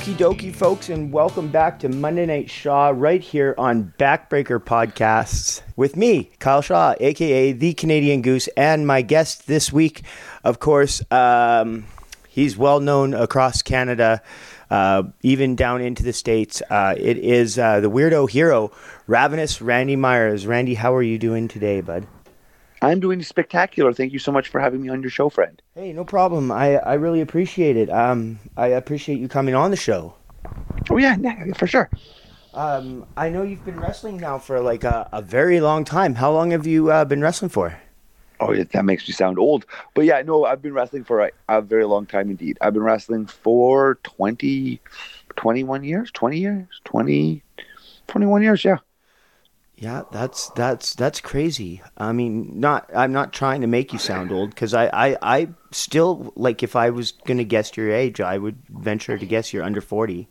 Okie dokie, folks, and welcome back to Monday Night Shaw right here on Backbreaker Podcasts with me, Kyle Shaw, aka the Canadian Goose, and my guest this week, of course, um, he's well known across Canada, uh, even down into the States. Uh, it is uh, the weirdo hero, Ravenous Randy Myers. Randy, how are you doing today, bud? I'm doing spectacular. Thank you so much for having me on your show, friend. Hey, no problem. I, I really appreciate it. Um, I appreciate you coming on the show. Oh yeah, yeah for sure. Um, I know you've been wrestling now for like a, a very long time. How long have you uh, been wrestling for? Oh, yeah, that makes me sound old. But yeah, no, I've been wrestling for a, a very long time indeed. I've been wrestling for 20, 21 years, 20 years, 20, 21 years, yeah. Yeah, that's that's that's crazy. I mean, not I'm not trying to make you sound old because I, I I still like if I was gonna guess your age, I would venture to guess you're under forty.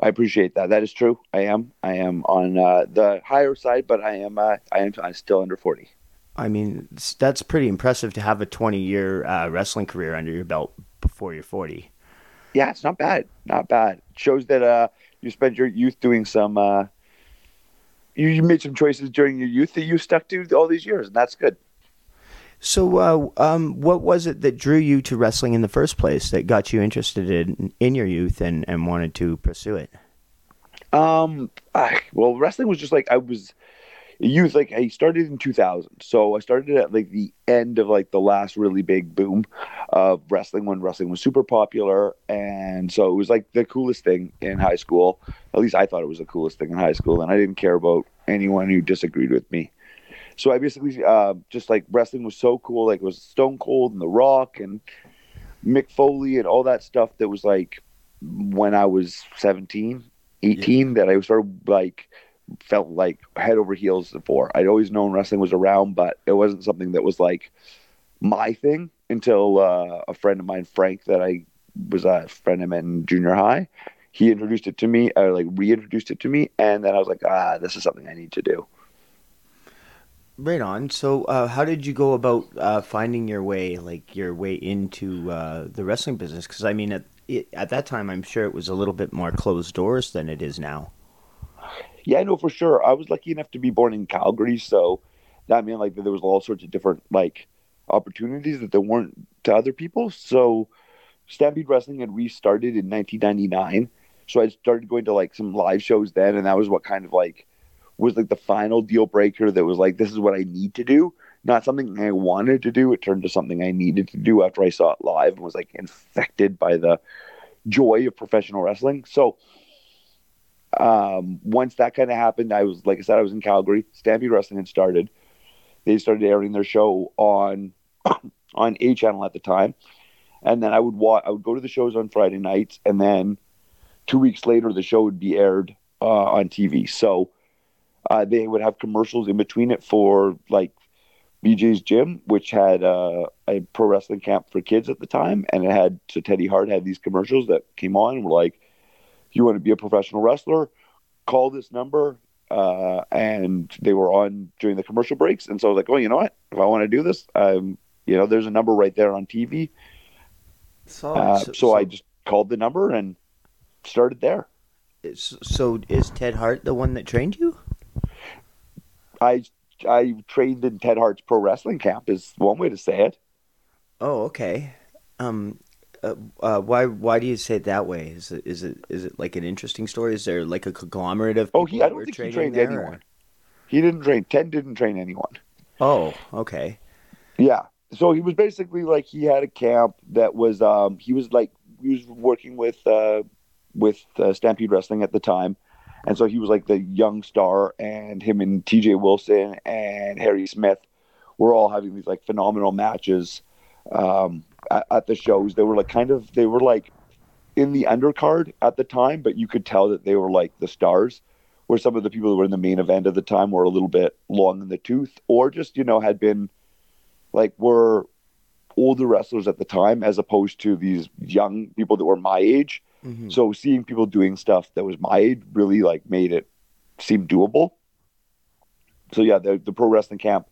I appreciate that. That is true. I am. I am on uh, the higher side, but I am. Uh, I am. I'm still under forty. I mean, that's pretty impressive to have a 20 year uh, wrestling career under your belt before you're 40. Yeah, it's not bad. Not bad. It shows that uh, you spent your youth doing some uh, you, you made some choices during your youth that you stuck to all these years, and that's good. So, uh, um, what was it that drew you to wrestling in the first place? That got you interested in in your youth and, and wanted to pursue it? Um, I, well, wrestling was just like I was youth like i started in 2000 so i started at like the end of like the last really big boom of wrestling when wrestling was super popular. And so it was like the coolest thing in high school. At least i thought it was the coolest thing in high school and i didn't care about anyone who disagreed with me. So i basically uh, just like wrestling was so cool. Like it was stone cold and the rock and mick foley and all that stuff that was like when i was 17 18 yeah. that i started like felt like head over heels for. I'd always known wrestling was around, but it wasn't something that was like my thing until uh, a friend of mine, Frank, that I was a friend I met in junior high. He introduced it to me, or like reintroduced it to me, and then I was like, ah, this is something I need to do. Right on. So, uh, how did you go about uh, finding your way, like your way into uh, the wrestling business? Because I mean, at at that time, I'm sure it was a little bit more closed doors than it is now. Yeah, no, for sure. I was lucky enough to be born in Calgary, so that meant like there was all sorts of different like opportunities that there weren't to other people. So Stampede Wrestling had restarted in 1999, so I started going to like some live shows then, and that was what kind of like was like the final deal breaker. That was like this is what I need to do, not something I wanted to do. It turned to something I needed to do after I saw it live and was like infected by the joy of professional wrestling. So um, once that kind of happened, I was like I said, I was in Calgary. Stampede Wrestling had started. They started airing their show on on A channel at the time, and then I would watch. I would go to the shows on Friday nights, and then two weeks later, the show would be aired uh, on TV. So uh, they would have commercials in between it for like BJ's Gym, which had uh, a pro wrestling camp for kids at the time, and it had so Teddy Hart had these commercials that came on and were like you want to be a professional wrestler, call this number. Uh, and they were on during the commercial breaks. And so I was like, oh, you know what? If I want to do this, um, you know, there's a number right there on TV. So, uh, so, so, I just called the number and started there. So is Ted Hart the one that trained you? I I trained in Ted Hart's pro wrestling camp is one way to say it. Oh, okay. Um, uh, uh, why why do you say it that way? Is it is it is it like an interesting story? Is there like a conglomerate of oh he I don't think he trained there, anyone. Or? He didn't train. Ted didn't train anyone. Oh, okay. Yeah. So he was basically like he had a camp that was um he was like he was working with uh with uh, Stampede Wrestling at the time. And so he was like the young star, and him and TJ Wilson and Harry Smith were all having these like phenomenal matches um, at, at the shows. They were like kind of they were like in the undercard at the time, but you could tell that they were like the stars. Where some of the people who were in the main event at the time were a little bit long in the tooth, or just you know had been like were older wrestlers at the time, as opposed to these young people that were my age. Mm-hmm. So seeing people doing stuff that was my age really like made it seem doable. So yeah, the the pro wrestling camp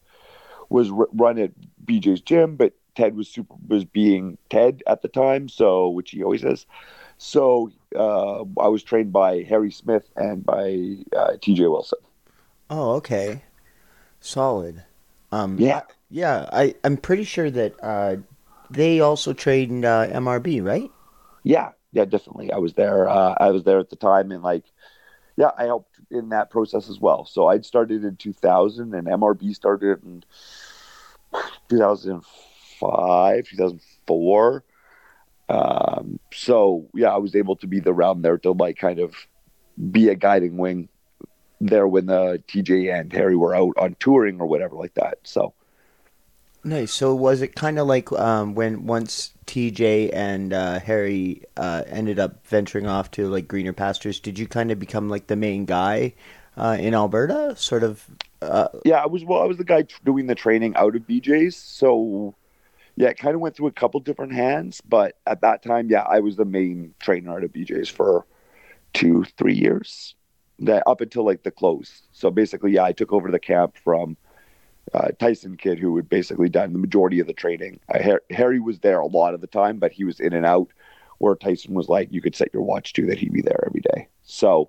was r- run at BJ's gym, but Ted was super was being Ted at the time, so which he always is. So uh, I was trained by Harry Smith and by uh, T.J. Wilson. Oh, okay, solid. Um, Yeah. yeah. I I'm pretty sure that uh, they also trained uh, MRB, right? Yeah, yeah, definitely. I was there. Uh, I was there at the time, and like, yeah, I helped in that process as well. So I'd started in 2000, and MRB started in 2005, 2004. Um, so yeah, I was able to be the round there to like kind of be a guiding wing there when the TJ and Harry were out on touring or whatever like that. So Nice. So was it kind of like um, when once TJ and uh, Harry uh, ended up venturing off to like greener pastures? Did you kind of become like the main guy uh, in Alberta? Sort of. Uh, yeah, I was well. I was the guy doing the training out of BJ's, so yeah, it kind of went through a couple different hands. But at that time, yeah, I was the main trainer of BJ's for two, three years, that up until like the close. So basically, yeah, I took over the camp from uh, Tyson Kidd, who had basically done the majority of the training. Uh, Har- Harry was there a lot of the time, but he was in and out. Where Tyson was like, you could set your watch to that he'd be there every day. So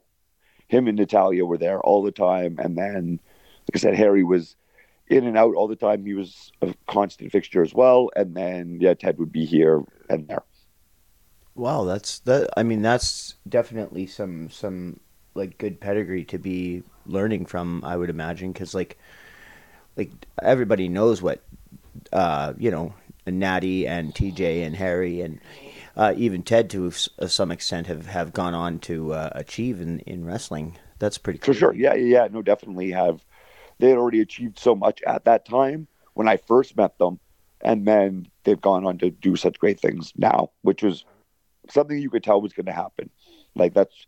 him and Natalya were there all the time, and then like I said, Harry was in and out all the time. He was a constant fixture as well. And then yeah, Ted would be here and there. wow, that's that. I mean, that's definitely some some like good pedigree to be learning from. I would imagine because like like everybody knows what uh, you know Natty and TJ and Harry and uh, even Ted to uh, some extent have, have gone on to uh, achieve in, in wrestling. That's pretty cool. For sure. Yeah, yeah, yeah. No, definitely have. They had already achieved so much at that time when I first met them. And then they've gone on to do such great things now, which was something you could tell was going to happen. Like that's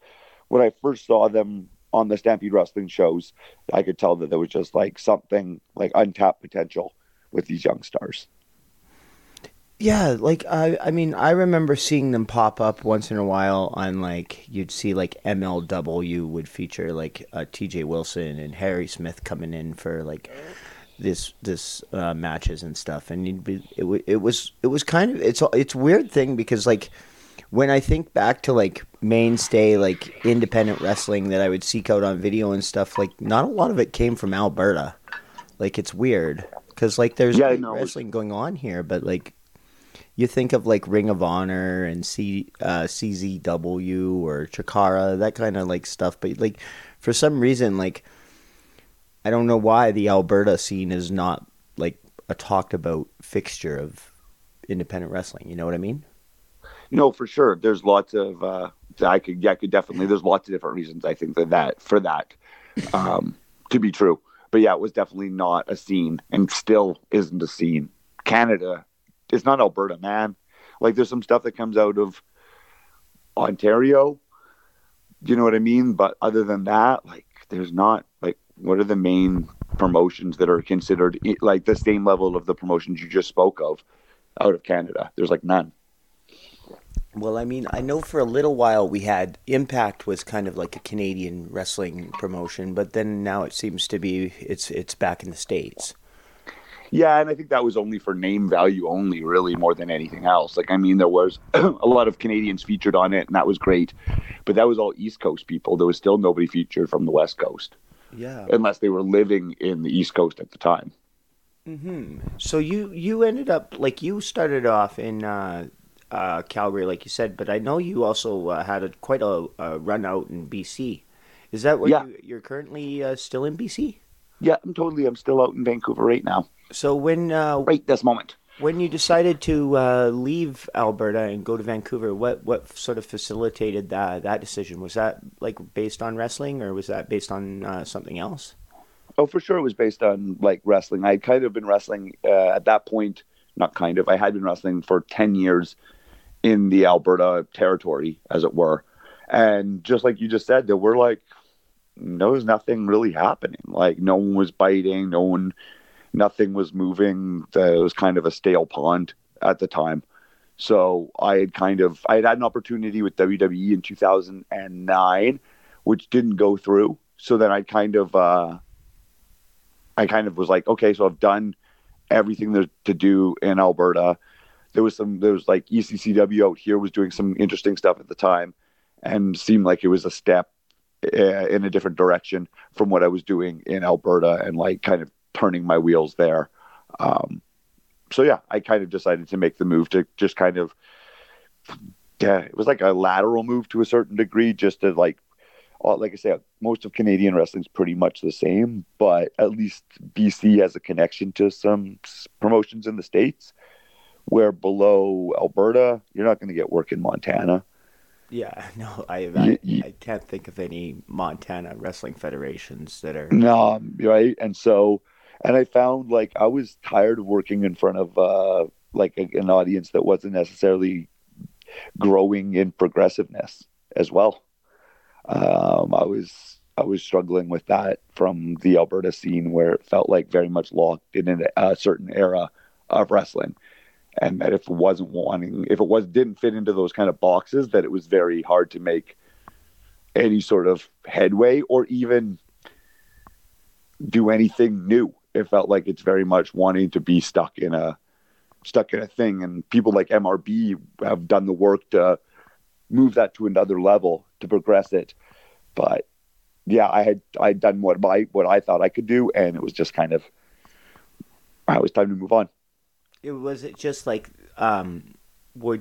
when I first saw them on the Stampede Wrestling shows, I could tell that there was just like something like untapped potential with these young stars. Yeah, like I I mean I remember seeing them pop up once in a while on like you'd see like MLW would feature like uh, T.J. Wilson and Harry Smith coming in for like this this uh, matches and stuff, and you'd be it, wa- it was it was kind of it's it's weird thing because like when I think back to like mainstay like independent wrestling that I would seek out on video and stuff, like not a lot of it came from Alberta. Like it's weird because like there's Yeah, great wrestling going on here, but like you think of like Ring of Honor and C uh, CZW or Chikara, that kind of like stuff. But like for some reason, like I don't know why the Alberta scene is not like a talked about fixture of independent wrestling. You know what I mean? No, for sure. There's lots of uh, I could yeah, I could definitely. There's lots of different reasons I think that that for that um, to be true. But yeah, it was definitely not a scene, and still isn't a scene. Canada, it's not Alberta, man. Like there's some stuff that comes out of Ontario. You know what I mean? But other than that, like there's not like what are the main promotions that are considered like the same level of the promotions you just spoke of out of Canada? There's like none. Well, I mean, I know for a little while we had Impact was kind of like a Canadian wrestling promotion, but then now it seems to be it's it's back in the states. Yeah, and I think that was only for name value only, really, more than anything else. Like, I mean, there was a lot of Canadians featured on it, and that was great. But that was all East Coast people. There was still nobody featured from the West Coast, Yeah. unless they were living in the East Coast at the time. hmm So you you ended up like you started off in uh, uh, Calgary, like you said, but I know you also uh, had a quite a, a run out in BC. Is that where Yeah. you, you're currently uh, still in BC? Yeah, I'm totally. I'm still out in Vancouver right now, So when uh, right this moment. when you decided to uh, leave Alberta and go to Vancouver, what what sort of facilitated that that decision? Was that like based on wrestling, or was that based on uh, something else? Oh, for sure, it was based on like wrestling. I had kind of been wrestling uh, at that point. Not kind of. I had been wrestling for ten years in the Alberta territory, as it were. And just like you just said, there were like there was nothing really happening. Like no one was biting, no one, nothing was moving. Uh, It was kind of a stale pond at the time. So I had kind of I had had an opportunity with WWE in 2009, which didn't go through. So then I kind of uh, I kind of was like, okay, so I've done everything there to do in Alberta. there was some there was like ECCW out here was doing some interesting stuff at the time, and seemed like it was a step uh, in a different direction from what I was doing in Alberta and like kind of turning my wheels there. Um, so yeah, I kind of decided to make the move to just kind of yeah, it was like a lateral move to a certain degree, just to like, uh, like I said, most of Canadian wrestling is pretty much the same, but at least BC has a connection to some promotions in the states. Where below Alberta, you're not going to get work in Montana. Yeah, no, I, I, I can't think of any Montana wrestling federations that are no right. And so, and I found like I was tired of working in front of uh, like a, an audience that wasn't necessarily growing in progressiveness as well. Um, I was I was struggling with that from the Alberta scene where it felt like very much locked in a certain era of wrestling and that if it wasn't wanting if it was didn't fit into those kind of boxes that it was very hard to make any sort of headway or even do anything new. It felt like it's very much wanting to be stuck in a stuck in a thing. And people like mrb have done the work to move that to another level to progress it. But yeah i had i'd done what my what i thought i could do and it was just kind of ah, it was time to move on it was it just like um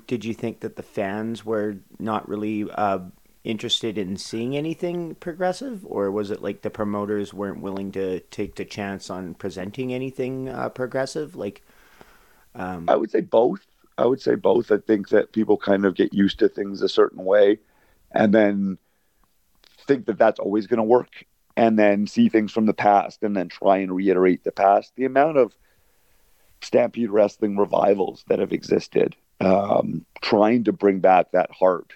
did you think that the fans were not really uh interested in seeing anything progressive? Or was it like the promoters weren't willing to take the chance on presenting anything uh, progressive? Like um... i would say both. I would say both. I think that people kind of get used to things a certain way and then think that that's always going to work and then see things from the past and then try and reiterate the past. The amount of Stampede Wrestling revivals that have existed, um, trying to bring back that heart,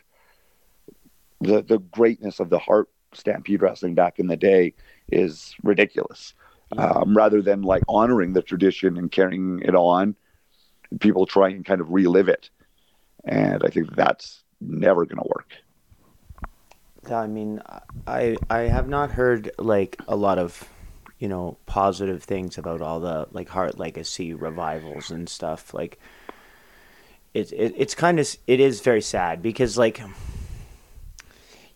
the the greatness of the Hart Stampede Wrestling back in the day is ridiculous. Um, rather than like honoring the tradition and carrying it on, people try and kind of relive it, and I think that's never going to work. I mean, I I have not heard like a lot of you know positive things about all the like Hart Legacy revivals and stuff. Like it's it, it's kind of it is very sad because like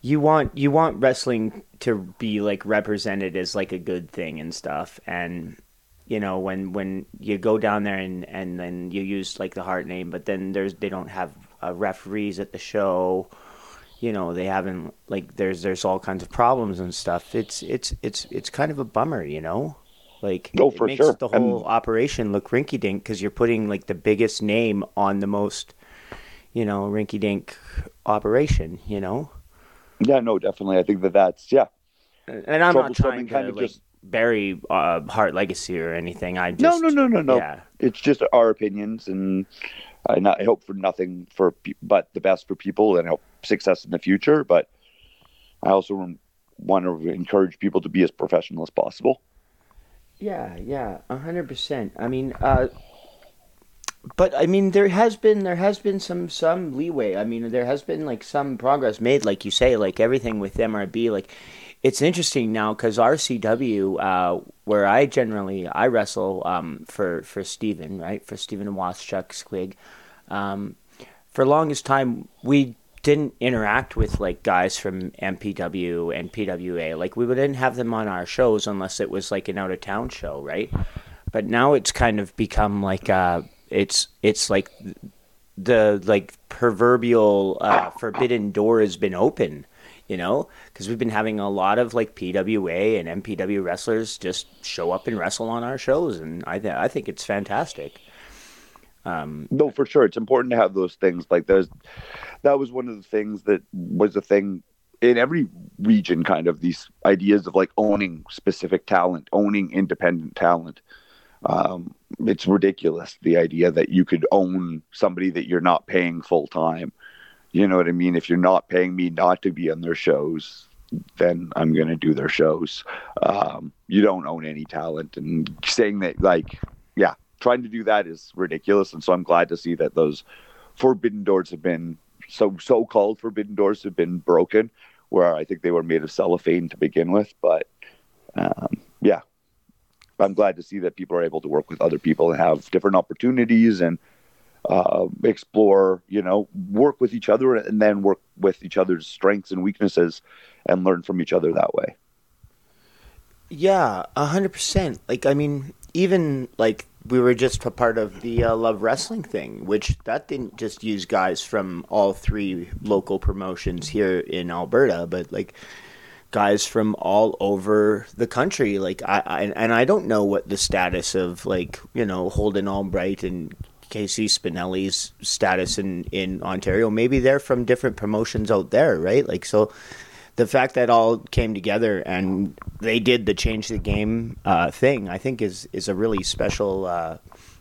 you want you want wrestling to be like represented as like a good thing and stuff and you know when when you go down there and and then you use like the Hart name but then there's they don't have uh, referees at the show you know they haven't like there's there's all kinds of problems and stuff. It's it's it's it's kind of a bummer, you know. Like no, for it makes sure. the whole operation look rinky dink because you're putting like the biggest name on the most, you know, rinky dink operation. You know. Yeah, no, definitely. I think that that's yeah. And I'm not trying to kind of like, just bury uh, Hart Legacy or anything. I just no, no, no, no, no. Yeah. It's just our opinions, and I, not, I hope for nothing for but the best for people, and I hope success in the future. But I also want to encourage people to be as professional as possible. Yeah, yeah, hundred percent. I mean, uh, but I mean, there has been there has been some some leeway. I mean, there has been like some progress made, like you say, like everything with MRB. Like, it's interesting now because RCW, uh, where I generally I wrestle um, for for Steven, right for Steven Waschuk Squig. Um, for longest time, we didn't interact with like guys from MPW and PWA. Like we wouldn't have them on our shows unless it was like an out of town show, right? But now it's kind of become like uh it's it's like the like proverbial uh, forbidden door has been open, you know, because we've been having a lot of like PWA and MPW wrestlers just show up and wrestle on our shows, and I th- I think it's fantastic. Um, no, for sure, it's important to have those things. Like there's, that was one of the things that was a thing in every region. Kind of these ideas of like owning specific talent, owning independent talent. Um, it's ridiculous the idea that you could own somebody that you're not paying full time. You know what I mean? If you're not paying me not to be on their shows, then I'm going to do their shows. Um, you don't own any talent, and saying that, like, trying to do that is ridiculous. And so I'm glad to see that those forbidden doors have been so so called forbidden doors have been broken, where I think they were made of cellophane to begin with. But um, yeah, I'm glad to see that people are able to work with other people and have different opportunities and uh, explore, you know, work with each other and then work with each other's strengths and weaknesses and learn from each other that way. Yeah, a hundred percent. Like, I mean, even like we were just a part of the uh, Love Wrestling thing, which that didn't just use guys from all three local promotions here in Alberta, but like guys from all over the country. Like I, I and I don't know what the status of like you know Holden Albright and Casey Spinelli's status in in Ontario. Maybe they're from different promotions out there, right? Like so. The fact that all came together and they did the change the game uh, thing, I think, is is a really special uh,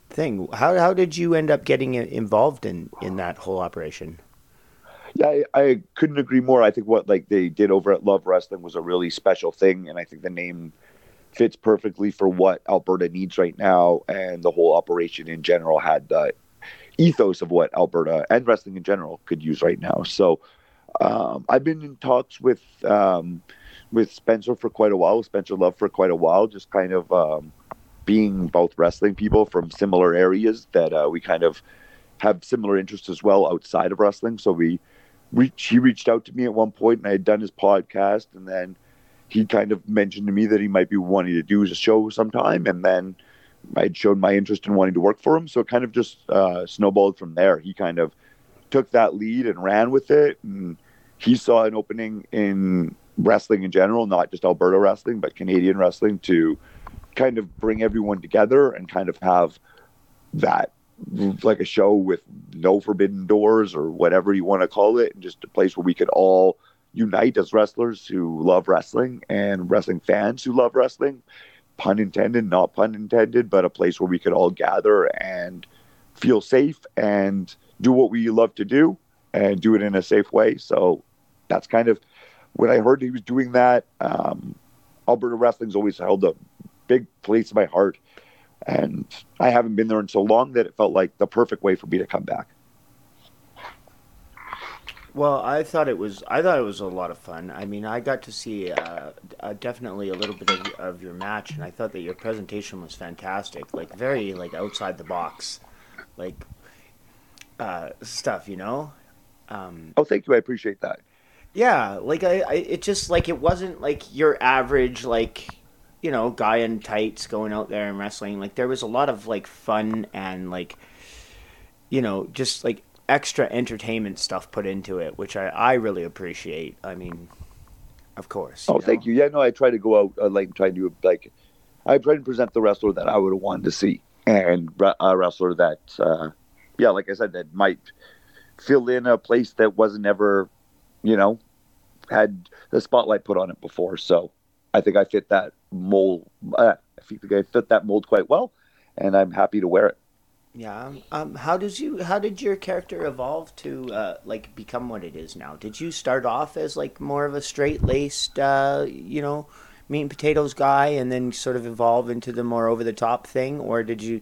thing. How how did you end up getting involved in in that whole operation? Yeah, I, I, couldn't agree more. I think what like they did over at Love Wrestling was a really special thing, and I think the name fits perfectly for what Alberta needs right now, and the whole operation in general had the ethos of what Alberta and wrestling in general could use right now. So um, I've been in talks with um, with Spencer for quite a while, Spencer Love for quite a while, just kind of um, being both wrestling people from similar areas that uh, we kind of have similar interests as well outside of wrestling. So we reach, he reached out to me at one point, and I had done his podcast, and then he kind of mentioned to me that he might be wanting to do a show sometime, and then I had shown my interest in wanting to work for him. So it kind of just uh, snowballed from there. He kind of took that lead and ran with it, and he saw an opening in wrestling in general, not just Alberta wrestling, but Canadian wrestling, to kind of bring everyone together and kind of have that like a show with no forbidden doors or whatever you want to call it, and just a place where we could all unite as wrestlers who love wrestling and wrestling fans who love wrestling. Pun intended, not pun intended, but a place where we could all gather and feel safe and do what we love to do and do it in a safe way. So that's kind of when I heard he was doing that. Um, Alberta wrestling's always held a big place in my heart and I haven't been there in so long that it felt like the perfect way for me to come back. Well, I thought it was. I thought it was a lot of fun. I mean, I got to see uh, uh, definitely a little bit of, of, your match, and I thought that your presentation was fantastic. Like very like outside the box, like uh, stuff. You know. Um, oh, thank you. I appreciate that. Yeah, like I, I, it just like it wasn't like your average like you know, guy in tights going out there and wrestling. Like there was a lot of like fun and like you know, just like extra entertainment stuff put into it, which I, I really appreciate. I mean, of course. Oh, know? thank you. Yeah, no, I try to go out uh, like try to do like I try to present the wrestler that I would have wanted to see, and a wrestler that, uh, yeah, like I said, that might fill in a place that wasn't ever, you know, had the spotlight put on it before. So I think I fit that mold. Uh, I think I fit that mold quite well, and I'm happy to wear it. Yeah. Um, how does you? How did your character evolve to uh, like become what it is now? Did you start off as like more of a straight laced, uh, you know, meat and potatoes guy, and then sort of evolve into the more over the top thing, or did you?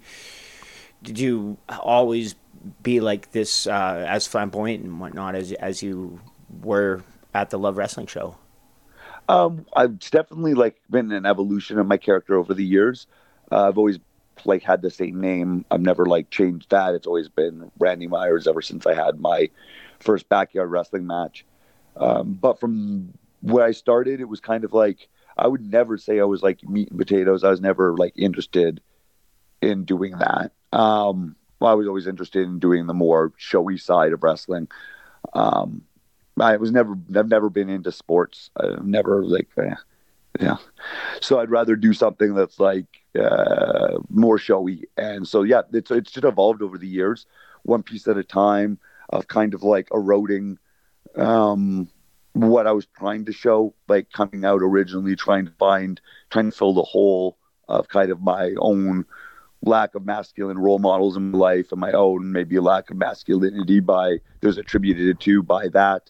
Did you always be like this uh, as flamboyant and whatnot as as you were at the Love Wrestling show? Um, I've definitely like been an evolution of my character over the years. Uh, I've always like had the same name. I've never like changed that. It's always been Randy Myers ever since I had my first backyard wrestling match. Um, but from where I started, it was kind of like I would never say I was like meat and potatoes. I was never like interested in doing that. Um, I was always interested in doing the more showy side of wrestling. Um, I was never, I've never been into sports. I've never like, uh, yeah. So I'd rather do something that's like uh, more showy. And so, yeah, it's, it's just evolved over the years, one piece at a time of kind of like eroding um, what I was trying to show, like coming out originally, trying to find, trying to fill the hole of kind of my own lack of masculine role models in my life and my own maybe a lack of masculinity by there's attributed to by that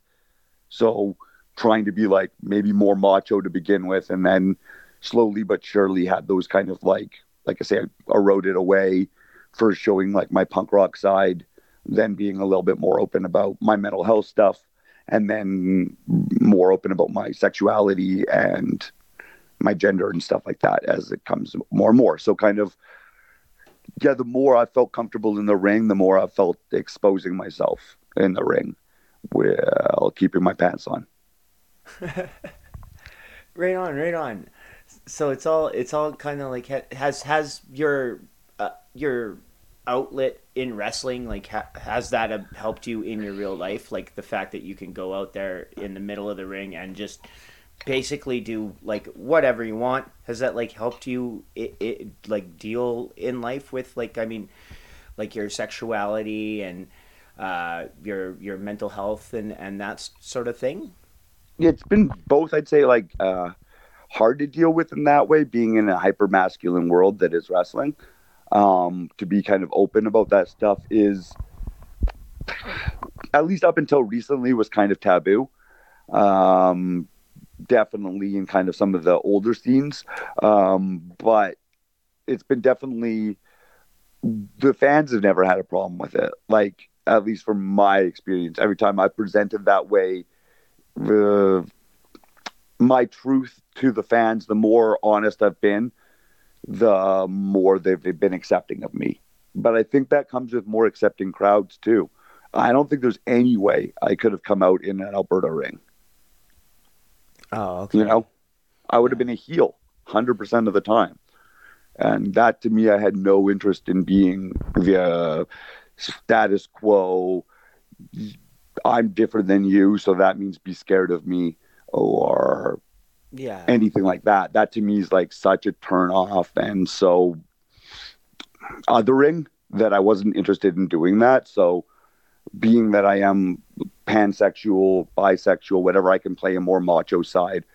so trying to be like maybe more macho to begin with, and then slowly but surely had those kind of like, like I say, eroded away. First showing like my punk rock side, then being a little bit more open about my mental health stuff, and then more open about my sexuality and my gender and stuff like that as it comes more and more. So kind of yeah, the more I felt comfortable in the ring, the more I felt exposing myself in the ring while keeping my pants on. right on, right on. So it's all it's all kind of like has has your uh, your outlet in wrestling like ha- has that uh, helped you in your real life like the fact that you can go out there in the middle of the ring and just basically do like whatever you want. Has that like helped you it, it like deal in life with like i mean like your sexuality and uh your your mental health and and that sort of thing? It's been both i'd say like uh hard to deal with in that way being in a hyper masculine world that is wrestling. Um to be kind of open about that stuff is at least up until recently was kind of taboo. Um definitely in kind of some of the older scenes. Um, but it's been definitely the fans have never had a problem with it. Like at least from my experience, every time I presented that way, the my truth to the fans, the more honest I've been, the more they've, they've been accepting of me. But I think that comes with more accepting crowds too. I don't think there's any way I could have come out in an Alberta ring. Oh, okay. You know, I would have been a heel 100% of the time. And that to me, I had no interest in being the uh, status quo. I'm different than you, so that means be scared of me or yeah anything like that. That to me is like such a turn off. And so othering that I wasn't interested in doing that. So being that I am pansexual, bisexual, whatever, I can play a more macho side.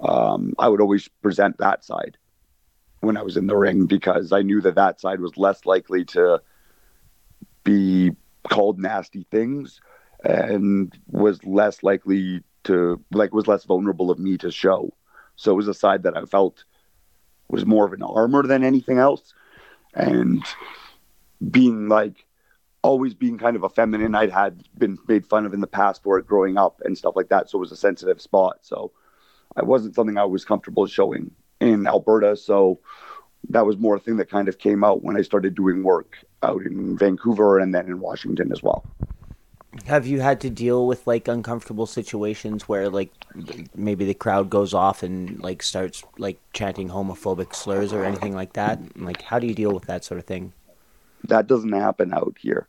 Um, I would always present that side when I was in the ring because I knew that that side was less likely to be called nasty things and was less likely to like was less vulnerable of me to show. So it was a side that I felt was more of an armor than anything else. And being like always being kind of a feminine. I'd had been made fun of in the past for it growing up and stuff like that. So it was a sensitive spot. So it wasn't something I was comfortable showing in Alberta. So that was more a thing that kind of came out when I started doing work out in Vancouver and then in Washington as well. Have you had to deal with like uncomfortable situations where like maybe the crowd goes off and like starts like chanting homophobic slurs or anything like that? Like how do you deal with that sort of thing? That doesn't happen out here.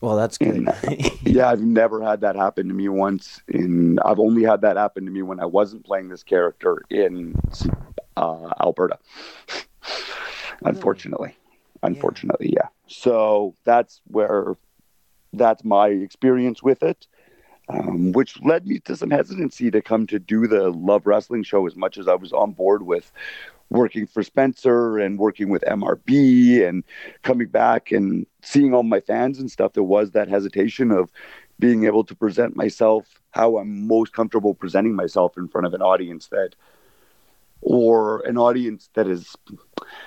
Well, that's good. yeah, I've never had that happen to me once. In I've only had that happen to me when I wasn't playing this character in uh, Alberta. Unfortunately, unfortunately, yeah. yeah. So that's where that's my experience with it, um, which led me to some hesitancy to come to do the Love Wrestling show as much as I was on board with working for Spencer and working with MRB and coming back and seeing all my fans and stuff, there was that hesitation of being able to present myself how I'm most comfortable presenting myself in front of an audience that, or an audience that is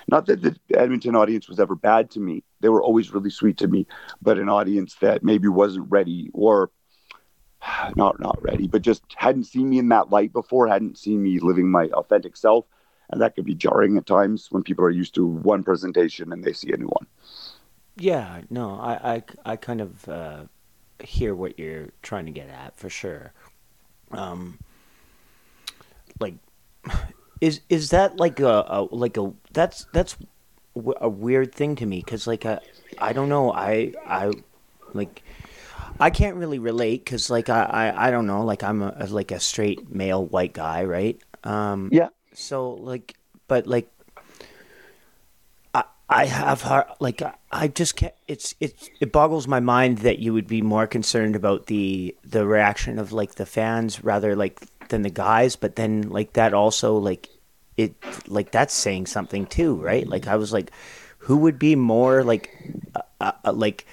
not that the Edmonton audience was ever bad to me. They were always really sweet to me, but an audience that maybe wasn't ready or not not ready, but just hadn't seen me in that light before, hadn't seen me living my authentic self, and that could be jarring at times when people are used to one presentation and they see a new one. Yeah, no, I, I, I kind of uh, hear what you're trying to get at for sure. Um, like, is is that like a, a like a that's that's a weird thing to me because like I, I don't know I I like I can't really relate because like I, I I don't know like I'm a, like a straight male white guy right um yeah so like but like I I have hard like I just can't it's it's it boggles my mind that you would be more concerned about the the reaction of like the fans rather like than the guys but then like that also like it like that's saying something too right? Like I was like who would be more like uh, uh, like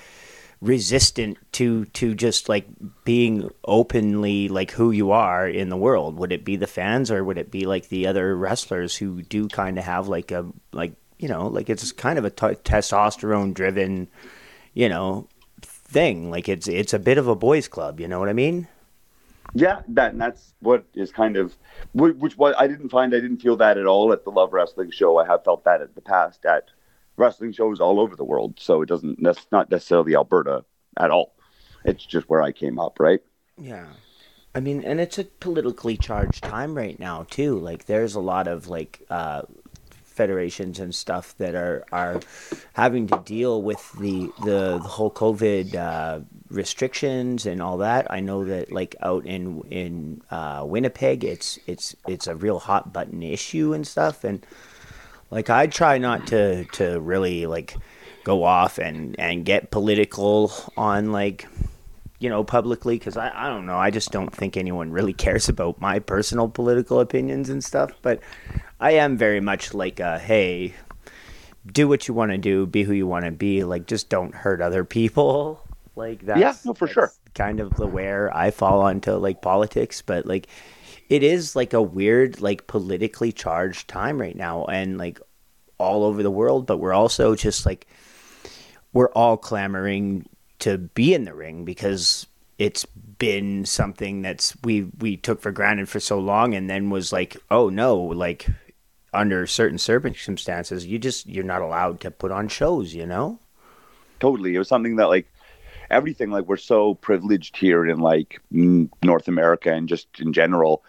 resistant to to just like being openly like who you are in the world. Would it be the fans or would it be like the other wrestlers who do kind of have like a like you know like it's kind of a t- testosterone driven you know thing. Like it's it's a bit of a boys club you know what i mean? Yeah that that's what is kind of which what i didn't find i didn't feel that at all at the love wrestling show. I have felt that at the past at wrestling shows all over the world. So it doesn't, that's not necessarily Alberta at all. It's just where I came up, right? Yeah. I mean, and it's a politically charged time right now too. Like, there's a lot of like uh, federations and stuff that are are having to deal with the the, the whole COVID uh, restrictions and all that. I know that like out in in uh, Winnipeg, it's it's it's a real hot button issue and stuff. And like, I try not to to really like go off and and get political on like you know, publicly because I, I don't know. I just don't think anyone really cares about my personal political opinions and stuff. But I am very much like, a, hey, do what you want to do, be who you want to be. Like, just don't hurt other people. Like that. Yeah, no, for sure. Kind of the where I fall onto like politics, but like it is like a weird, like politically charged time right now, and like all over the world. But we're also just like we're all clamoring to be in the ring because it's been something that's we we took for granted for so long and then was like oh no like under certain circumstances you just you're not allowed to put on shows you know totally it was something that like everything like we're so privileged here in like north america and just in general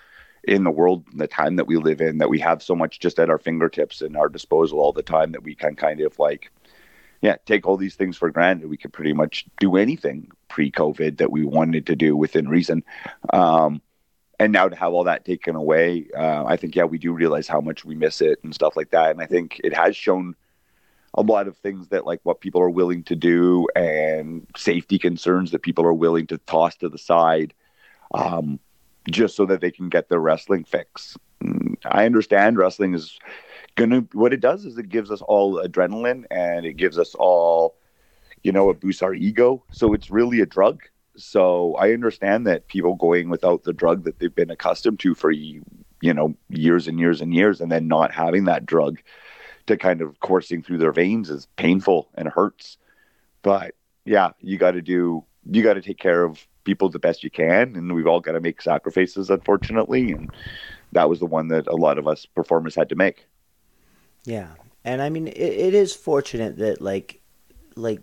in the world the time that we live in that we have so much just at our fingertips and our disposal all the time that we can kind of like yeah, take all these things for granted. We could pretty much do anything pre-COVID that we wanted to do within reason. Um, and now to have all that taken away, uh, I think yeah, we do realize how much we miss it and stuff like that. And I think it has shown a lot of things that like what people are willing to do and safety concerns that people are willing to toss to the side, um, just so that they can get their wrestling fix. Mm, I understand wrestling is gonna what it does is it gives us all adrenaline and it gives us all you know it boosts our ego. So it's really a drug. So i understand that people going without the drug that they've been accustomed to for you know years and years and years and then not having that drug to kind of coursing through their veins is painful and hurts. But yeah you got to do you got to take care of people the best you can and we've all got to make sacrifices unfortunately and that was the one that a lot of us performers had to make. Yeah, and I mean, it, it is fortunate that like, like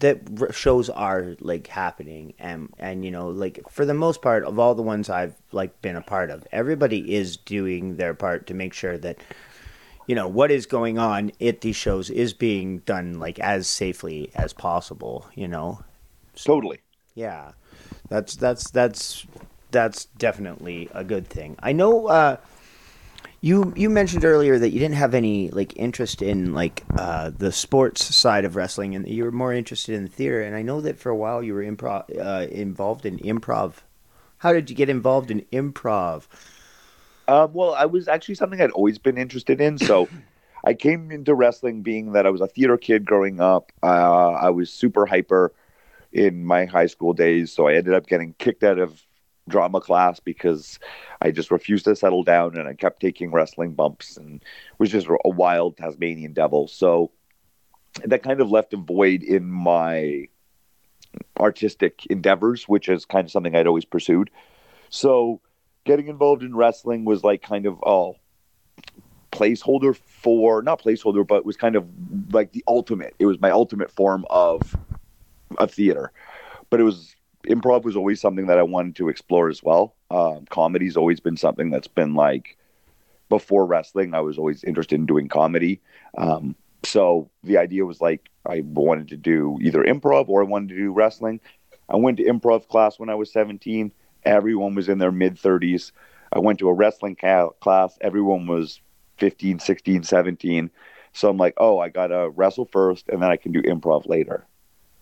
that shows are like happening and and you know like for the most part of all the ones I've like been a part of everybody is doing their part to make sure that you know what is going on at these shows is being done like as safely as possible you know? So, totally yeah that's that's that's that's definitely a good thing I know uh you you mentioned earlier that you didn't have any like interest in like uh, the sports side of wrestling, and you were more interested in the theater. And I know that for a while you were improv uh, involved in improv. How did you get involved in improv? Uh, well, I was actually something I'd always been interested in. So I came into wrestling being that I was a theater kid growing up. Uh, I was super hyper in my high school days, so I ended up getting kicked out of drama class because I just refused to settle down and I kept taking wrestling bumps and was just a wild Tasmanian devil. So that kind of left a void in my artistic endeavors, which is kind of something I'd always pursued. So getting involved in wrestling was like kind of oh placeholder for not placeholder, but was kind of like the ultimate. It was my ultimate form of of theater. But it was improv was always something that I wanted to explore as well. Um, comedy's always been something that's been like before wrestling. I was always interested in doing comedy. Um, so the idea was like I wanted to do either improv or I wanted to do wrestling. I went to improv class when I was 17. Everyone was in their mid 30s. I went to a wrestling ca- class. Everyone was 15, 16, 17. So I'm like, oh, I got to wrestle first and then I can do improv later.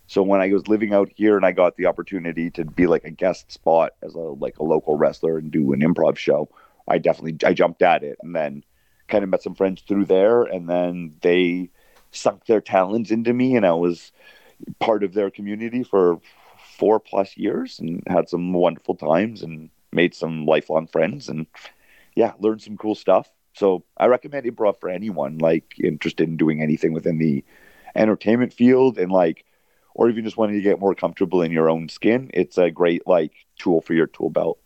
So when I was living out here and I got the opportunity to be like a guest spot as a like a local wrestler and do an improv show, I definitely I jumped at it and then kind of met some friends through there and then they sunk their talents into me and I was part of their community for four plus years and had some wonderful times and made some lifelong friends and yeah, learned some cool stuff. So I recommend improv for anyone like interested in doing anything within the entertainment field and like or even just wanting to get more comfortable in your own skin, it's a great like tool for your tool belt.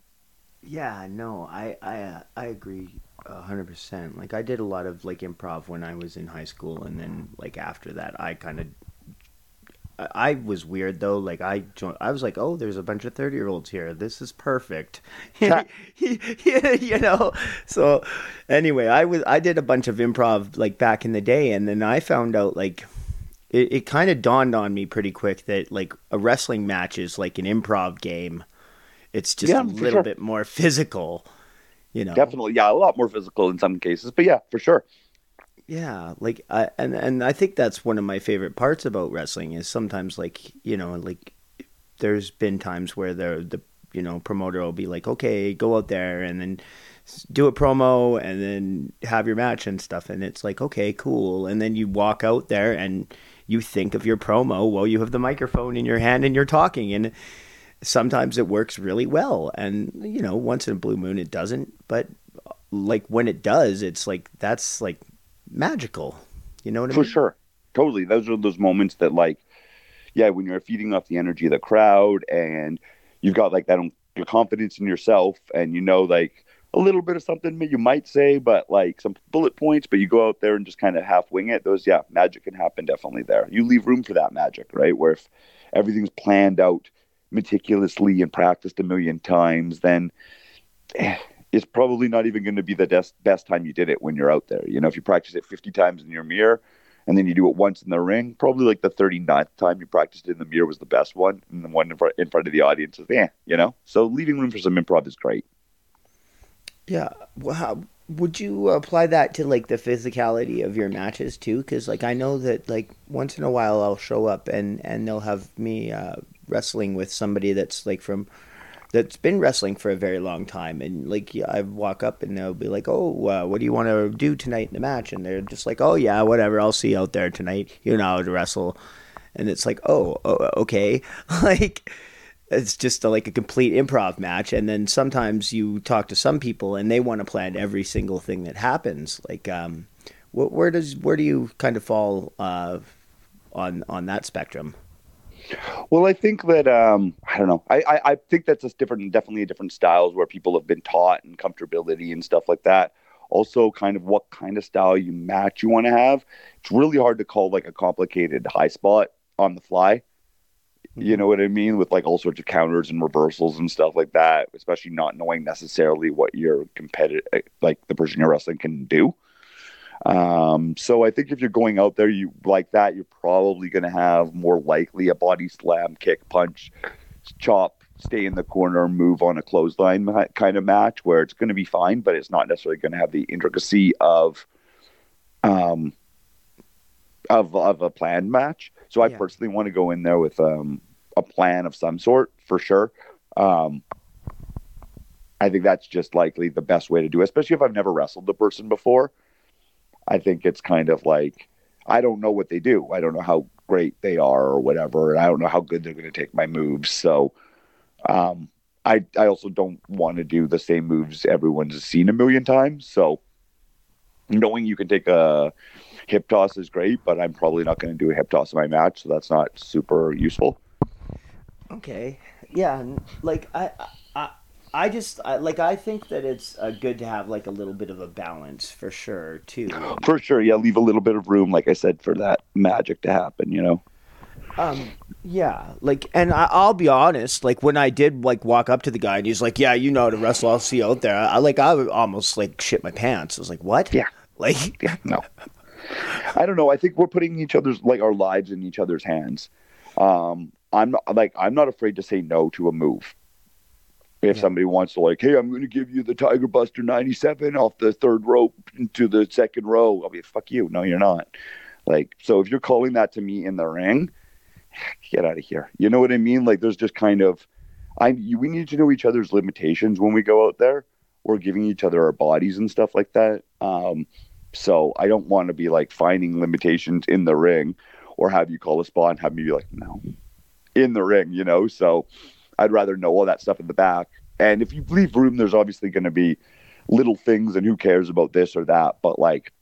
Yeah, no, I I uh, I agree hundred percent. Like I did a lot of like improv when I was in high school, and then like after that, I kind of. I was weird though. Like I, joined, I was like, "Oh, there's a bunch of thirty year olds here. This is perfect," you know. So, anyway, I was I did a bunch of improv like back in the day, and then I found out like it, it kind of dawned on me pretty quick that like a wrestling match is like an improv game. It's just yeah, a little sure. bit more physical, you know. Definitely, yeah, a lot more physical in some cases, but yeah, for sure. Yeah, like I and and I think that's one of my favorite parts about wrestling is sometimes like you know like there's been times where the the you know promoter will be like okay go out there and then do a promo and then have your match and stuff and it's like okay cool and then you walk out there and you think of your promo while you have the microphone in your hand and you're talking. And sometimes it works really well. And you know once in a blue moon it doesn't. But like when it does it's like that's like magical. You know what I for mean? For sure. Totally. Those are those moments that like yeah when you're feeding off the energy of the crowd and you've got like that um, your confidence in yourself and you know like a little bit of something you might say, but like some bullet points, but you go out there and just kind of half wing it. Those, yeah, magic can happen definitely there. You leave room for that magic, right? Where if everything's planned out meticulously and practiced a million times, then eh, it's probably not even going to be the best, best time you did it when you're out there. You know, if you practice it 50 times in your mirror and then you do it once in the ring, probably like the 39th time you practiced it in the mirror was the best one. And the one in front, in front of the audience is, yeah, you know? So leaving room for some improv is great. Yeah. Well, how, would you apply that to like the physicality of your matches too? Because like I know that like once in a while I'll show up and and they'll have me uh, wrestling with somebody that's like from that's been wrestling for a very long time and like I walk up and they'll be like, "Oh, uh, what do you want to do tonight in the match?" And they're just like, "Oh yeah, whatever. I'll see you out there tonight. You know how to wrestle." And it's like, "Oh, oh okay." like it's just a, like a complete improv match and then sometimes you talk to some people and they want to plan every single thing that happens like um, wh- where does where do you kind of fall uh, on on that spectrum? Well i think that um, i don't know I, I, I think that's just different definitely different styles where people have been taught and comfortability and stuff like that. Also kind of what kind of style you match you want to have. It's really hard to call like a complicated high spot on the fly you know what I mean? With like all sorts of counters and reversals and stuff like that, especially not knowing necessarily what your competitive, like the person you're wrestling can do. Um, so I think if you're going out there, you like that, you're probably going to have more likely a body slam, kick, punch, chop, stay in the corner, move on a clothesline kind of match where it's going to be fine, but it's not necessarily going to have the intricacy of, um, of of a planned match. So I yeah. personally want to go in there with um, a plan of some sort for sure. Um, I think that's just likely the best way to do it, especially if I've never wrestled the person before. I think it's kind of like I don't know what they do. I don't know how great they are or whatever, and I don't know how good they're going to take my moves. So, um, I I also don't want to do the same moves everyone's seen a million times. So, knowing you can take a hip toss is great, but I'm probably not going to do a hip toss in my match, so that's not super useful. Okay, yeah, like I, I, I just I, like I think that it's uh, good to have like a little bit of a balance for sure too. For sure, yeah, leave a little bit of room, like I said, for that magic to happen. You know. Um. Yeah. Like, and I, will be honest. Like, when I did like walk up to the guy and he's like, "Yeah, you know how to wrestle. I'll see you out there." I like, I almost like shit my pants. I was like, "What?" Yeah. Like, no. I don't know. I think we're putting each other's like our lives in each other's hands. Um, I'm not like I'm not afraid to say no to a move. If yeah. somebody wants to like, hey, I'm going to give you the Tiger Buster 97 off the third rope to the second row, I'll be fuck you. No, you're not. Like, so if you're calling that to me in the ring, get out of here. You know what I mean? Like, there's just kind of, I we need to know each other's limitations when we go out there. We're giving each other our bodies and stuff like that. Um, so I don't want to be like finding limitations in the ring or have you call a spot and have me be like, no, in the ring, you know? So I'd rather know all that stuff in the back. And if you leave room, there's obviously going to be little things and who cares about this or that. But like,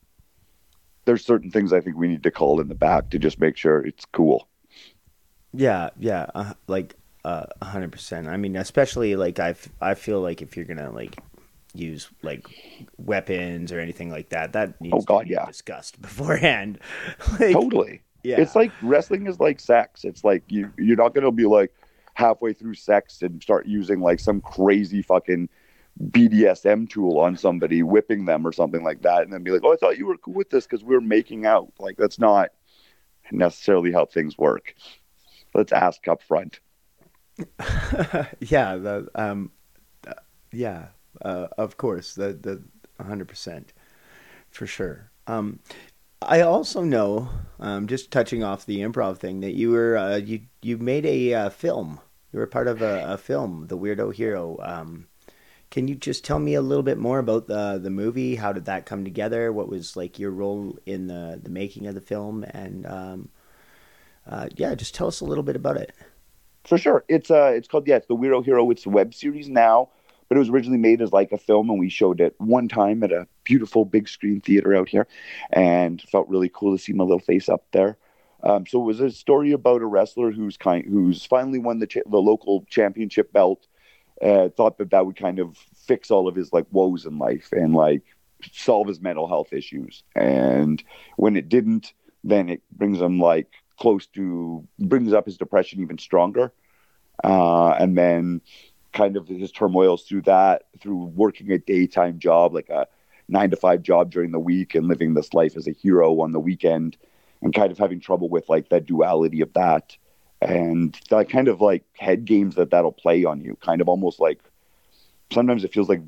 there's certain things I think we need to call in the back to just make sure it's cool. Yeah. Yeah. Uh, like, uh, hundred percent. I mean, especially like I, I feel like if you're gonna like use like weapons or anything like that, that needs Oh, God, to be yeah. discussed beforehand. like, totally. Yeah. It's like wrestling is like sex. It's like you you're not gonna be like halfway through sex and start using like some crazy fucking BDSM tool on somebody, whipping them or something like that, and then be like, "Oh, I thought you were cool with this because we were making out." Like that's not necessarily how things work. Let's ask up front. yeah, the um, yeah, uh, of course, the the hundred percent, for sure. Um, I also know, um, just touching off the improv thing, that you were uh, you you made a uh, film. You were part of a, a film, The Weirdo Hero. Um, can you just tell me a little bit more about the the movie? How did that come together? What was like your role in the the making of the film? And um, uh, yeah, just tell us a little bit about it. For sure. It's uh it's called yeah, it's the Weirdo Hero. It's a web series now, but it was originally made as like a film and we showed it one time at a beautiful big screen theater out here and felt really cool to see my little face up there. Um, so it was a story about a wrestler who's kind who's finally won the cha- the local championship belt. Uh, thought that that would kind of fix all of his like woes in life and like solve his mental health issues. And when it didn't, then it brings him like close to brings up his depression even stronger uh, and then kind of his turmoils through that through working a daytime job like a nine to five job during the week and living this life as a hero on the weekend and kind of having trouble with like that duality of that. And that kind of like head games that that'll play on you kind of almost like sometimes it feels like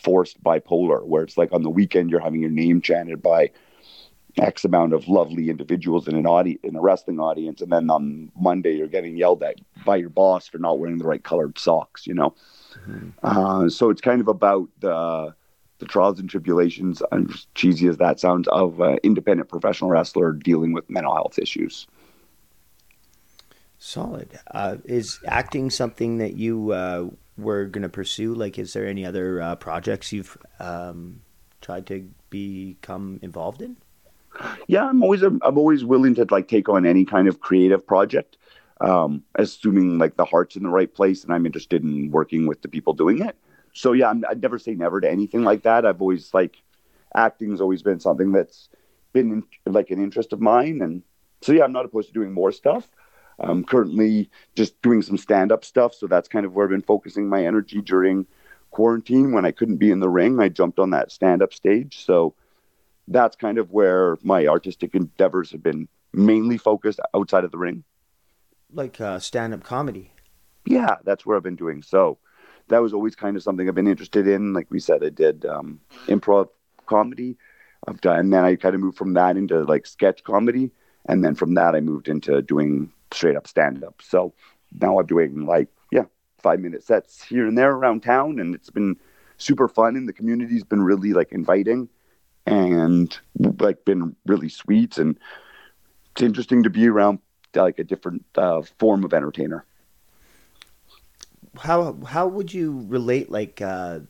forced bipolar where it's like on the weekend you're having your name chanted by X amount of lovely individuals in an audience, in a wrestling audience, and then on Monday you're getting yelled at by your boss for not wearing the right colored socks. You know, uh, so it's kind of about the the trials and tribulations, and as cheesy as that sounds, of an independent professional wrestler dealing with mental health issues. Solid. Uh, is acting something that you uh, were going to pursue? Like, is there any other uh, projects you've um, tried to become involved in? Yeah, I'm always I'm always willing to like take on any kind of creative project, um, assuming like the heart's in the right place and I'm interested in working with the people doing it. So yeah, I'm, I'd never say never to anything like that. I've always like acting's always been something that's been like an interest of mine, and so yeah, I'm not opposed to doing more stuff. I'm currently just doing some stand up stuff, so that's kind of where I've been focusing my energy during quarantine when I couldn't be in the ring. I jumped on that stand up stage, so that's kind of where my artistic endeavors have been mainly focused outside of the ring. Like uh, stand up comedy. Yeah, that's where I've been doing. So that was always kind of something I've been interested in. Like we said, I did um, improv comedy. I've done, and then I kind of moved from that into like sketch comedy, and then from that I moved into doing straight up stand up. So now I'm doing like yeah, five minute sets here and there around town, and it's been super fun. And the community's been really like inviting and like been really sweet and it's interesting to be around like a different uh, form of entertainer How how would you relate like uh,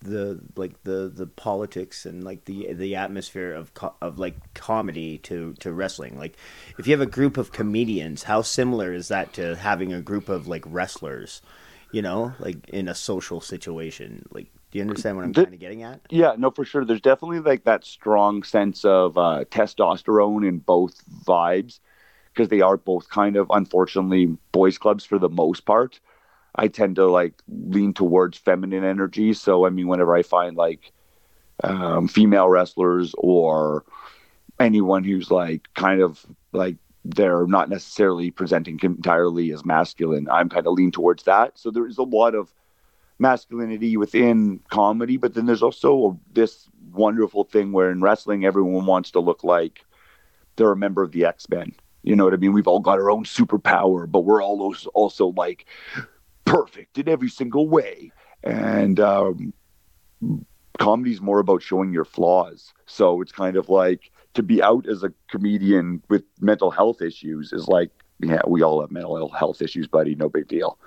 the like the the politics and like the the atmosphere of co- of like comedy to to wrestling? Like, if you have a group of comedians, how similar is that to having a group of like wrestlers? You know, like in a social situation. Like, do you understand what I'm The- kind of getting at? yeah no for sure. There's definitely like that strong sense of uh, testosterone in both vibes because they are both kind of unfortunately boys clubs for the most part. I tend to like lean towards feminine energy. So i mean whenever i find like um, female wrestlers or anyone who's like kind of like they're not necessarily presenting entirely as masculine i'm kind of lean towards that. So there is a lot of masculinity within comedy, but then there's also this wonderful thing where in wrestling, everyone wants to look like they're a member of the X Men. You know what I mean? We've all got our own superpower, but we're all also, also like perfect in every single way. And um, comedy's more about showing your flaws. So it's kind of like to be out as a comedian with mental health issues is like, yeah, we all have mental health issues, buddy. No big deal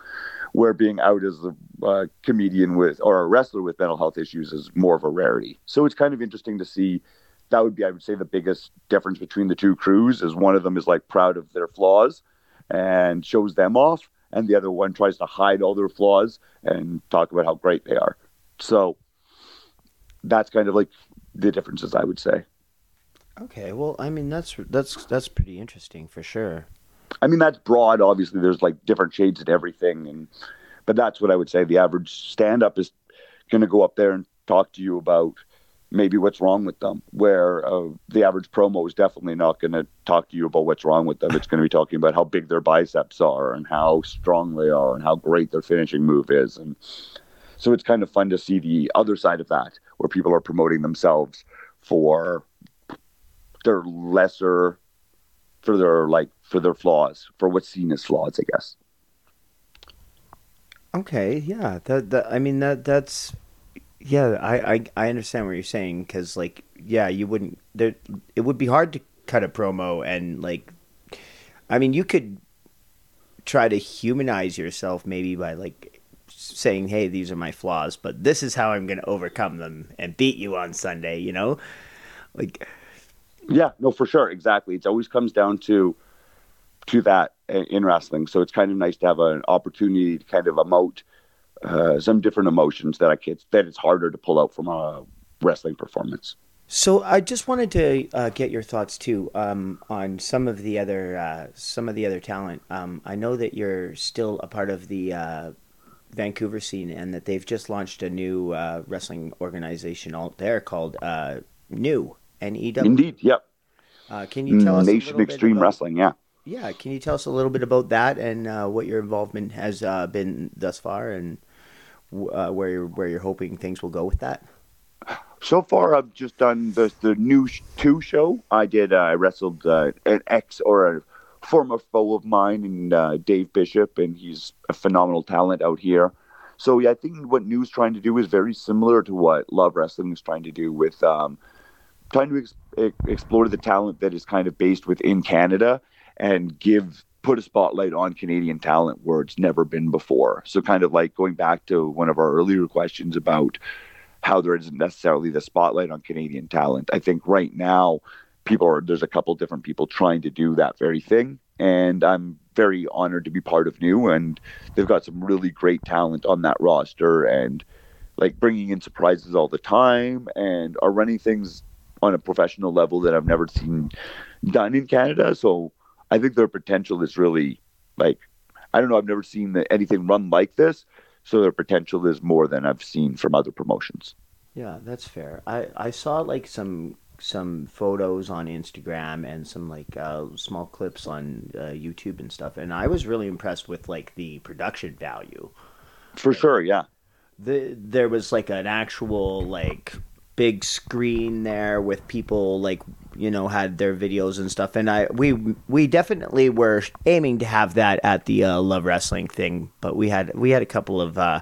where being out as a uh, comedian with or a wrestler with mental health issues is more of a rarity. So it's kind of interesting to see. That would be, I would say, the biggest difference between the two crews is one of them is like proud of their flaws and shows them off, and the other one tries to hide all their flaws and talk about how great they are. So that's kind of like the differences, I would say. Okay, well, I mean that's that's that's pretty interesting for sure. I mean that's broad. Obviously, there's like different shades and everything, and but that's what I would say. The average stand up is going to go up there and talk to you about maybe what's wrong with them. Where uh, the average promo is definitely not going to talk to you about what's wrong with them. It's going to be talking about how big their biceps are and how strong they are and how great their finishing move is. And so it's kind of fun to see the other side of that, where people are promoting themselves for their lesser, for their like for their flaws, for what's seen as flaws, I guess. Okay, yeah, that, that I mean that that's yeah, I I, I understand what you're saying because like yeah, you wouldn't there it would be hard to cut a promo and like I mean you could try to humanize yourself maybe by like saying hey these are my flaws but this is how I'm going to overcome them and beat you on Sunday, you know? Like yeah, no, for sure, exactly. It always comes down to to that in wrestling. So it's kind of nice to have an opportunity to kind of emote uh, some different emotions that I can that it's harder to pull out from a wrestling performance. So I just wanted to uh, get your thoughts too um, on some of the other uh, some of the other talent. Um, I know that you're still a part of the uh, Vancouver scene, and that they've just launched a new uh, wrestling organization out there called uh, New N E W. Indeed, yep. can you tell us Nation Extreme about, Wrestling? Yeah. Yeah, can you tell us a little bit about that and what your involvement has been thus far, and uh, where you're where you're hoping things will go with that? So far, I've just done the the new two show. I did. Uh, I wrestled uh, an ex or a former foe of mine, and uh, Dave Bishop, and he's a phenomenal talent out here. So yeah, I think what New's trying to do is very similar to what Love Wrestling is trying to do with um, trying to ex- explore the talent that is kind of based within Canada and give put a spotlight on Canadian talent where it's never been before. So, kind of like going back to one of our earlier questions about how there isn't necessarily the spotlight on Canadian talent. I think right now, people are there's a couple different people trying to do that very thing, and I'm very honored to be part of New. And they've got some really great talent on that roster, and like bringing in surprises all the time, and are running things on a professional level that I've never seen done in Canada. So I think their potential is really like I don't know. I've never seen the, anything run like this, so their potential is more than I've seen from other promotions. Yeah, that's fair. I I saw like some some photos on Instagram and some like uh, small clips on uh, YouTube and stuff, and I was really impressed with like the production value. For sure, yeah. The there was like an actual like big screen there with people like you know had their videos and stuff. And i we we definitely were aiming to have that at the uh, love wrestling thing but we had we had a couple of uh,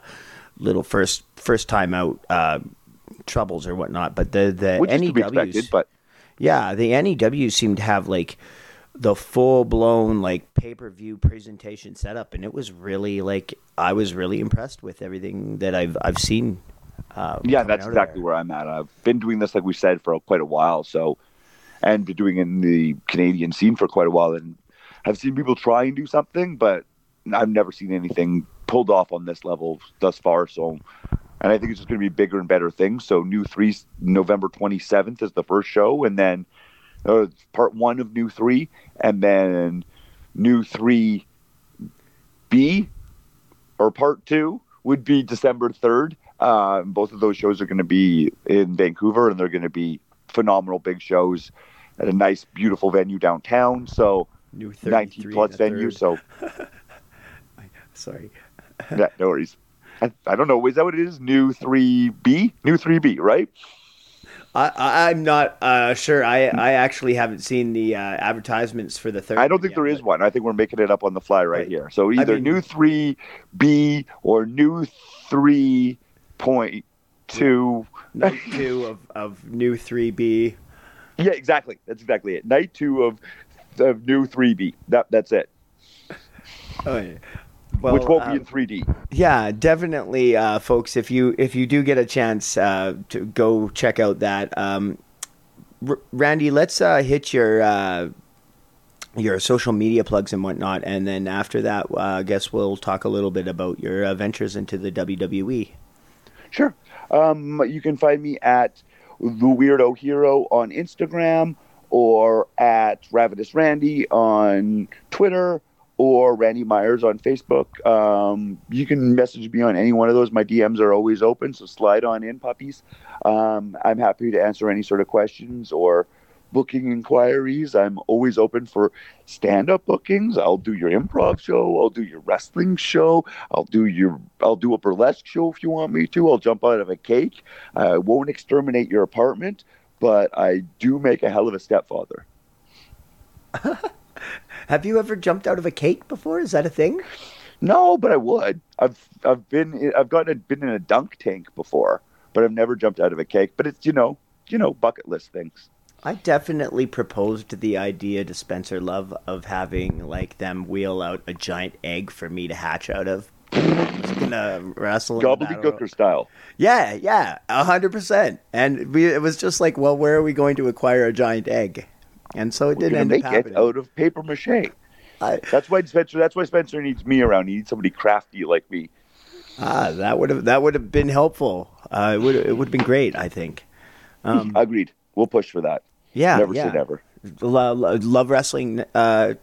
little first first time out uh, troubles or whatnot but the the Which NEWs but yeah the NEWs seemed to have like the full blown like pay per view presentation setup and it was really like I was really impressed with everything that I've I've seen uh, yeah, that's exactly where I'm at. I've been doing this, like we said, for quite a while. So, and been doing it in the Canadian scene for quite a while, and I've seen people try and do something, but I've never seen anything pulled off on this level thus far. So, and I think it's just going to be bigger and better things. So, New Three, November 27th is the first show, and then uh, part one of New Three, and then New Three B or part two would be December 3rd uh, both of those shows are going to be in Vancouver, and they're going to be phenomenal big shows at a nice, beautiful venue downtown. So, new 19 plus venue. So, sorry. yeah, no worries. I, I, don't know. Is that what it is? New 3B? New 3B, right? I, I'm not uh, sure. I, I actually haven't seen the uh, advertisements for the third. I don't think yet, there is one. I think we're making it up on the fly right, right. here. So either I mean, new 3B or new 3 point two. Night two of, of new three B. Yeah, exactly. That's exactly it. Night two of of new three B. That that's it. Oh yeah. Well, which won't um, be in 3D. Yeah, definitely, uh, folks. If you if you do get a chance uh, to go check out that, um, R- Randy, let's uh, hit your uh, your social media plugs and whatnot, and then after that, uh, I guess we'll talk a little bit about your uh, ventures into the WWE. Sure. Um, you can find me at the Weirdo Hero on Instagram or at Ravenous Randy on Twitter or Randy Myers on Facebook. Um, you can message me on any one of those. My DMs are always open, so slide on in, puppies. Um, I'm happy to answer any sort of questions or booking inquiries. I'm always open for stand up bookings. I'll do your improv show. I'll do your wrestling show. I'll do your I'll do a burlesque show if you want me to. I'll jump out of a cake. I won't exterminate your apartment, but I do make a hell of a stepfather. Have you ever jumped out of a cake before? Is that a thing? No, but I would. I've I've been I've gotten been in a dunk tank before, but I've never jumped out of a cake. But it's you know you know bucket list things. I definitely proposed the idea to Spencer Love of having like them wheel out a giant egg for me to hatch out of. Just gonna wrestle gobbledygooker style. Yeah, yeah, a hundred percent. And we, it was just like, well, where are we going to acquire a giant egg? And so it We're didn't end make up happening. it out of paper mache. I, That's why Spencer. That's why Spencer needs me around. He needs somebody crafty like me. ah, that would have that would have been helpful. Uh, it would it would have been great. I think. Um, Agreed. We'll push for that. Yeah, Never yeah. say never. Lo- lo- Love Wrestling uh,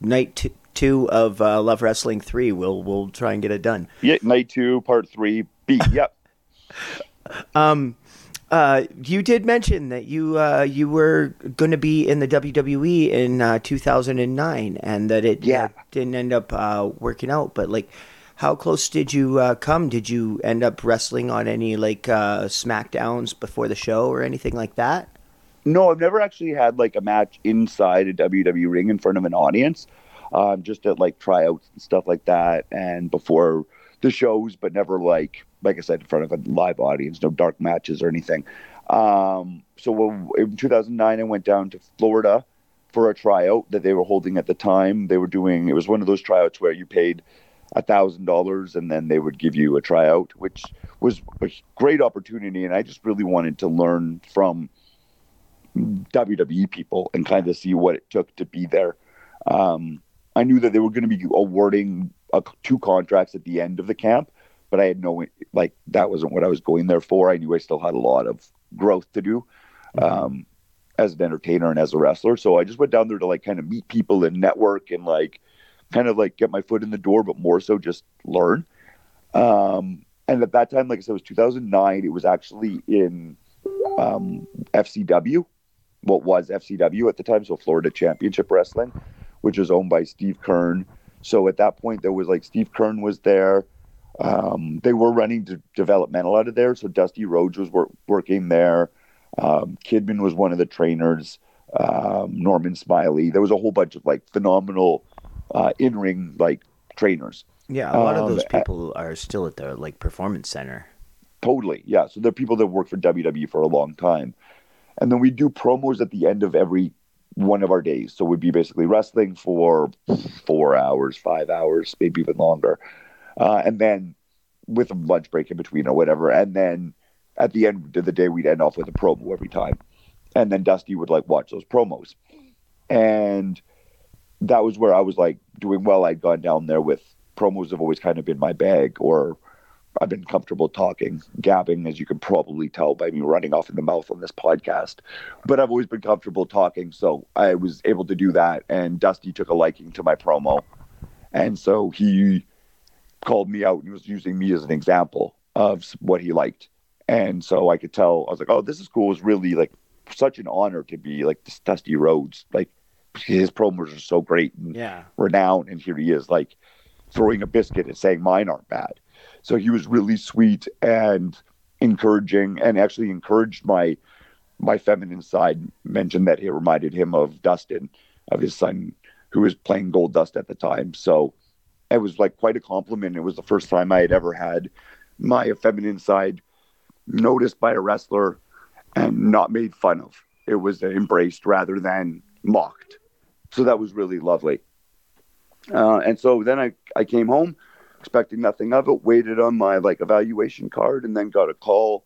night t- two of uh, Love Wrestling three. We'll we'll try and get it done. Yeah, night two, part three, B. Yep. Um, uh, you did mention that you uh, you were going to be in the WWE in uh, 2009, and that it uh, Yeah. didn't end up uh, working out. But like, how close did you uh, come? Did you end up wrestling on any like uh, Smackdowns before the show or anything like that? No, I've never actually had like a match inside a WWE ring in front of an audience. Um, just at like tryouts and stuff like that, and before the shows, but never like like I said in front of a live audience. No dark matches or anything. Um, so in 2009, I went down to Florida for a tryout that they were holding at the time. They were doing it was one of those tryouts where you paid a thousand dollars and then they would give you a tryout, which was a great opportunity. And I just really wanted to learn from WWE people and kind of see what it took to be there. Um, I knew that they were going to be awarding uh, two contracts at the end of the camp, but I had no like that wasn't what I was going there for. I knew I still had a lot of growth to do um, as an entertainer and as a wrestler. So I just went down there to like kind of meet people and network and like kind of like get my foot in the door, but more so just learn. Um, and at that time, like I said, it was 2009. It was actually in um, FCW, what was FCW at the time, so Florida Championship Wrestling, which was owned by Steve Keirn. So at that point, there was like Steve Keirn was there. Um, they were running de- developmental out of there, so Dusty Rhodes was wor- working there. Um, Kidman was one of the trainers. Um, Norman Smiley. There was a whole bunch of like phenomenal uh, in-ring like trainers. Yeah, a lot of Um, those people are still at the like performance center. Totally. Yeah. So they're people that worked for WWE for a long time. And then we do promos at the end of every one of our days. So we'd be basically wrestling for four hours, five hours, maybe even longer. Uh, and then with a lunch break in between or whatever. And then at the end of the day, we'd end off with a promo every time. And then Dusty would like watch those promos. And that was where I was like doing well. I'd gone down there with promos have always kind of been my bag or I've been comfortable talking, gabbing, as you can probably tell by me running off in the mouth on this podcast. But I've always been comfortable talking, so I was able to do that. And Dusty took a liking to my promo, and so he called me out and he was using me as an example of what he liked. And so I could tell I was like, "Oh, this is cool." It was really like such an honor to be like this Dusty Rhodes. Like his promos are so great and Yeah. renowned, and here he is like throwing a biscuit and saying mine aren't bad. So he was really sweet and encouraging, and actually encouraged my my feminine side. Mentioned that it reminded him of Dustin, of his son, who was playing Goldust at the time. So it was like quite a compliment. It was the first time I had ever had my feminine side noticed by a wrestler and not made fun of. It was embraced rather than mocked. So that was really lovely. Uh, and so then I, I came home expecting nothing of it, waited on my like evaluation card, and then got a call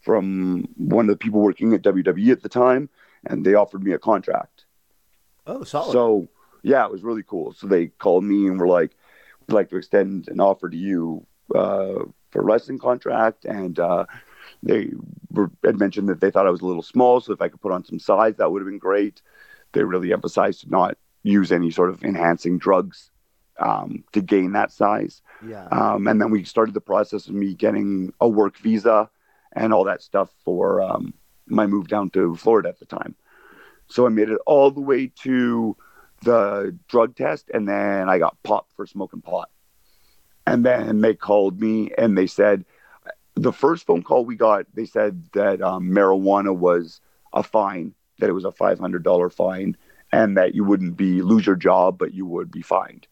from one of the people working at WWE at the time, and they offered me a contract. Oh, solid. So yeah, it was really cool. So they called me and were like, "We'd like to extend an offer to you uh, for a wrestling contract." And uh, they were, had mentioned that they thought I was a little small, so if I could put on some size, that would have been great. They really emphasized to not use any sort of enhancing drugs um, to gain that size. Yeah. Um, and then we started the process of me getting a work visa and all that stuff for um, my move down to Florida at the time. So I made it all the way to the drug test, and then I got popped for smoking pot. And then they called me and they said, the first phone call we got, they said that um, marijuana was a fine, that it was a $500 fine, and that you wouldn't be lose your job, but you would be fined.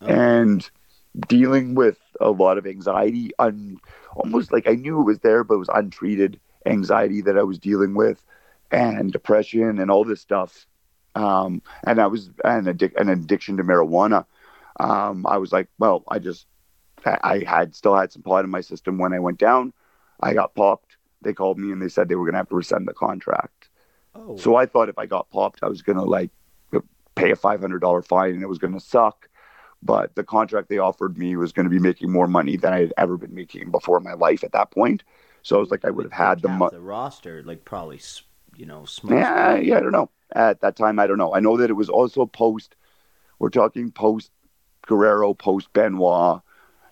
Oh. And dealing with a lot of anxiety, un, almost like I knew it was there, but it was untreated anxiety that I was dealing with, and depression and all this stuff. Um, and I was an, addic- an addiction to marijuana. Um, I was like, well, I just I had still had some pot in my system when I went down. I got popped. They called me and they said they were going to have to rescind the contract. Oh. So I thought if I got popped, I was going to like pay a $500 fine and it was going to suck. But the contract they offered me was going to be making more money than I had ever been making before in my life at that point. So I was like, I would have had the money. The roster, like probably, you know, yeah, yeah, I don't know. At that time, I don't know. I know that it was also post. We're talking post Guerrero, post Benoit,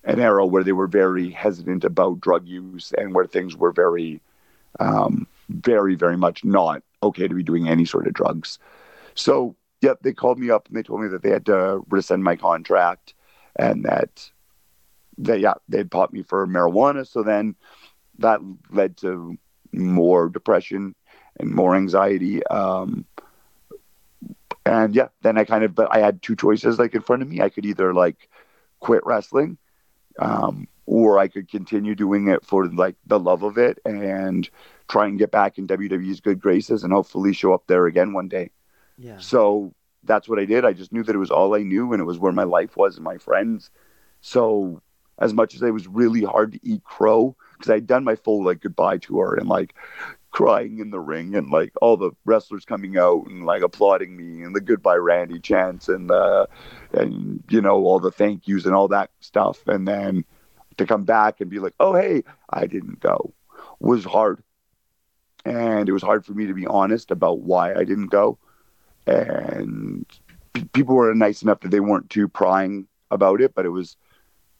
an era where they were very hesitant about drug use and where things were very, um, very, very much not okay to be doing any sort of drugs. So, yep, they called me up and they told me that they had to rescind my contract and that, that yeah, they'd popped me for marijuana. So then that led to more depression and more anxiety. Um, and yeah, then I kind of, but I had two choices like in front of me. I could either like quit wrestling um, or I could continue doing it for like the love of it and try and get back in WWE's good graces and hopefully show up there again one day. Yeah. So that's what I did. I just knew that it was all I knew and it was where my life was and my friends. So as much as it was really hard to eat crow because I'd done my full like goodbye tour and like crying in the ring and like all the wrestlers coming out and like applauding me and the goodbye Randy chants and the and you know all the thank yous and all that stuff and then to come back and be like oh hey I didn't go was hard and it was hard for me to be honest about why I didn't go and p- people were nice enough that they weren't too prying about it but it was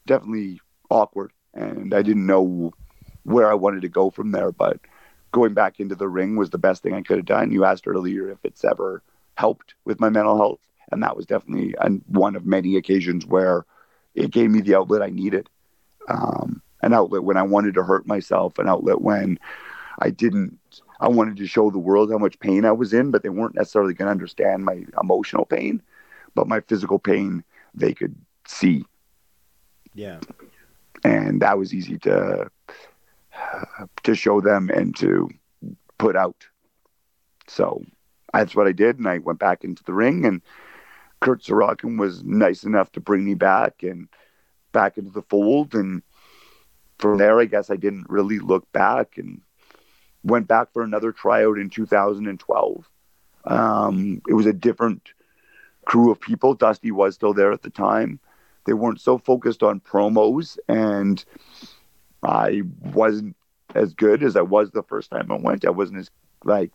definitely awkward and I didn't know where I wanted to go from there but going back into the ring was the best thing I could have done. You asked earlier if it's ever helped with my mental health, and that was definitely one of many occasions where it gave me the outlet I needed. Um, an outlet when I wanted to hurt myself, an outlet when I didn't. I wanted to show the world how much pain I was in, but they weren't necessarily going to understand my emotional pain, but my physical pain they could see. Yeah, and that was easy to to show them and to put out. So that's what I did, and I went back into the ring, and Kurt Sorokin was nice enough to bring me back and back into the fold, and from there, I guess I didn't really look back, and went back for another tryout in 2012. Um, it was a different crew of people. Dusty was still there at the time. They weren't so focused on promos and I wasn't as good as I was the first time I went. I wasn't as like,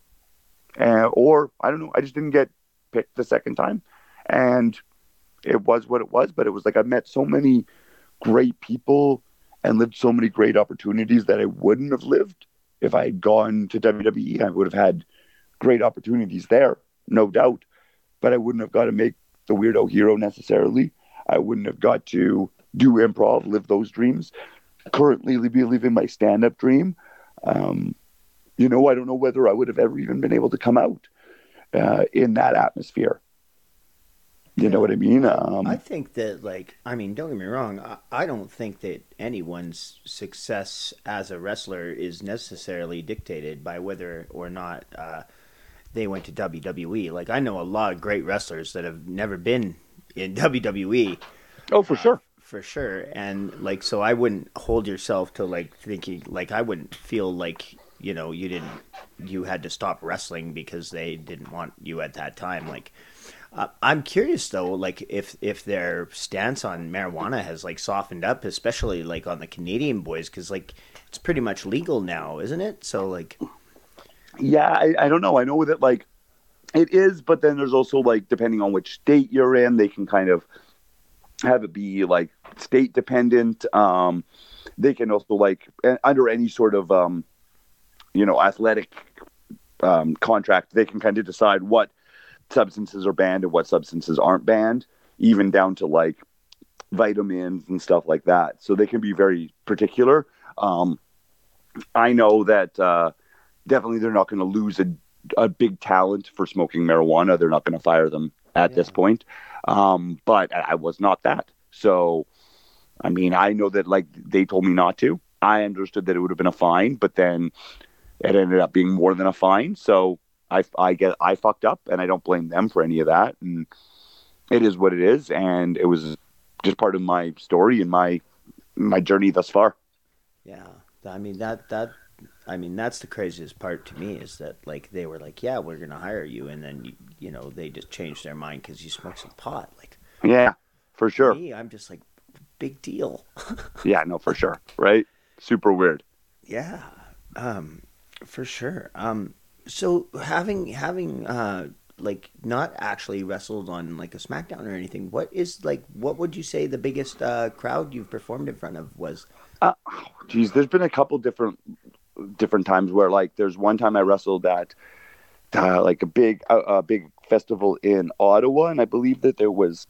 uh, or I don't know. I just didn't get picked the second time, and it was what it was. But it was like I met so many great people and lived so many great opportunities that I wouldn't have lived if I had gone to WWE. I would have had great opportunities there, no doubt. But I wouldn't have got to make the weirdo hero necessarily. I wouldn't have got to do improv, live those dreams currently be living my stand up dream. Um, you know, I don't know whether I would have ever even been able to come out uh, in that atmosphere. You know what I mean? Um, I think that, like, I mean, don't get me wrong. I, I don't think that anyone's success as a wrestler is necessarily dictated by whether or not uh, they went to WWE. Like, I know a lot of great wrestlers that have never been in WWE. Oh, for uh, sure for sure and like so i wouldn't hold yourself to like thinking like i wouldn't feel like you know you didn't you had to stop wrestling because they didn't want you at that time like Uh, I'm curious though, like if if their stance on marijuana has like softened up, especially like on the Canadian boys, because like it's pretty much legal now, isn't it? So like, yeah, I, I don't know. I know that like it is, but then there's also like depending on which state you're in, they can kind of have it be like state dependent. Um, they can also like under any sort of um, you know athletic um, contract, they can kind of decide what substances are banned and what substances aren't banned, even down to like vitamins and stuff like that. So they can be very particular. Um, I know that uh, definitely they're not going to lose a, a big talent for smoking marijuana. They're not going to fire them at yeah. this point. Um, but I was not that. So, I mean, I know that like they told me not to. I understood that it would have been a fine, but then it ended up being more than a fine. So I, I get I fucked up, and I don't blame them for any of that. And it is what it is, and it was just part of my story and my my journey thus far. Yeah, I mean that that I mean that's the craziest part to me is that like they were like, yeah, we're gonna hire you, and then you you know they just changed their mind because you smoke some pot. Like, yeah, for sure. Me, I'm just like, big deal. yeah, no, for sure. Right? Super weird. Yeah. Um, for sure. Um, so having having uh like not actually wrestled on like a SmackDown or anything, what is like what would you say the biggest uh, crowd you've performed in front of was? Uh, geez, there's been a couple different different times where like there's one time I wrestled at uh, like a big a, a big festival in Ottawa, and I believe that there was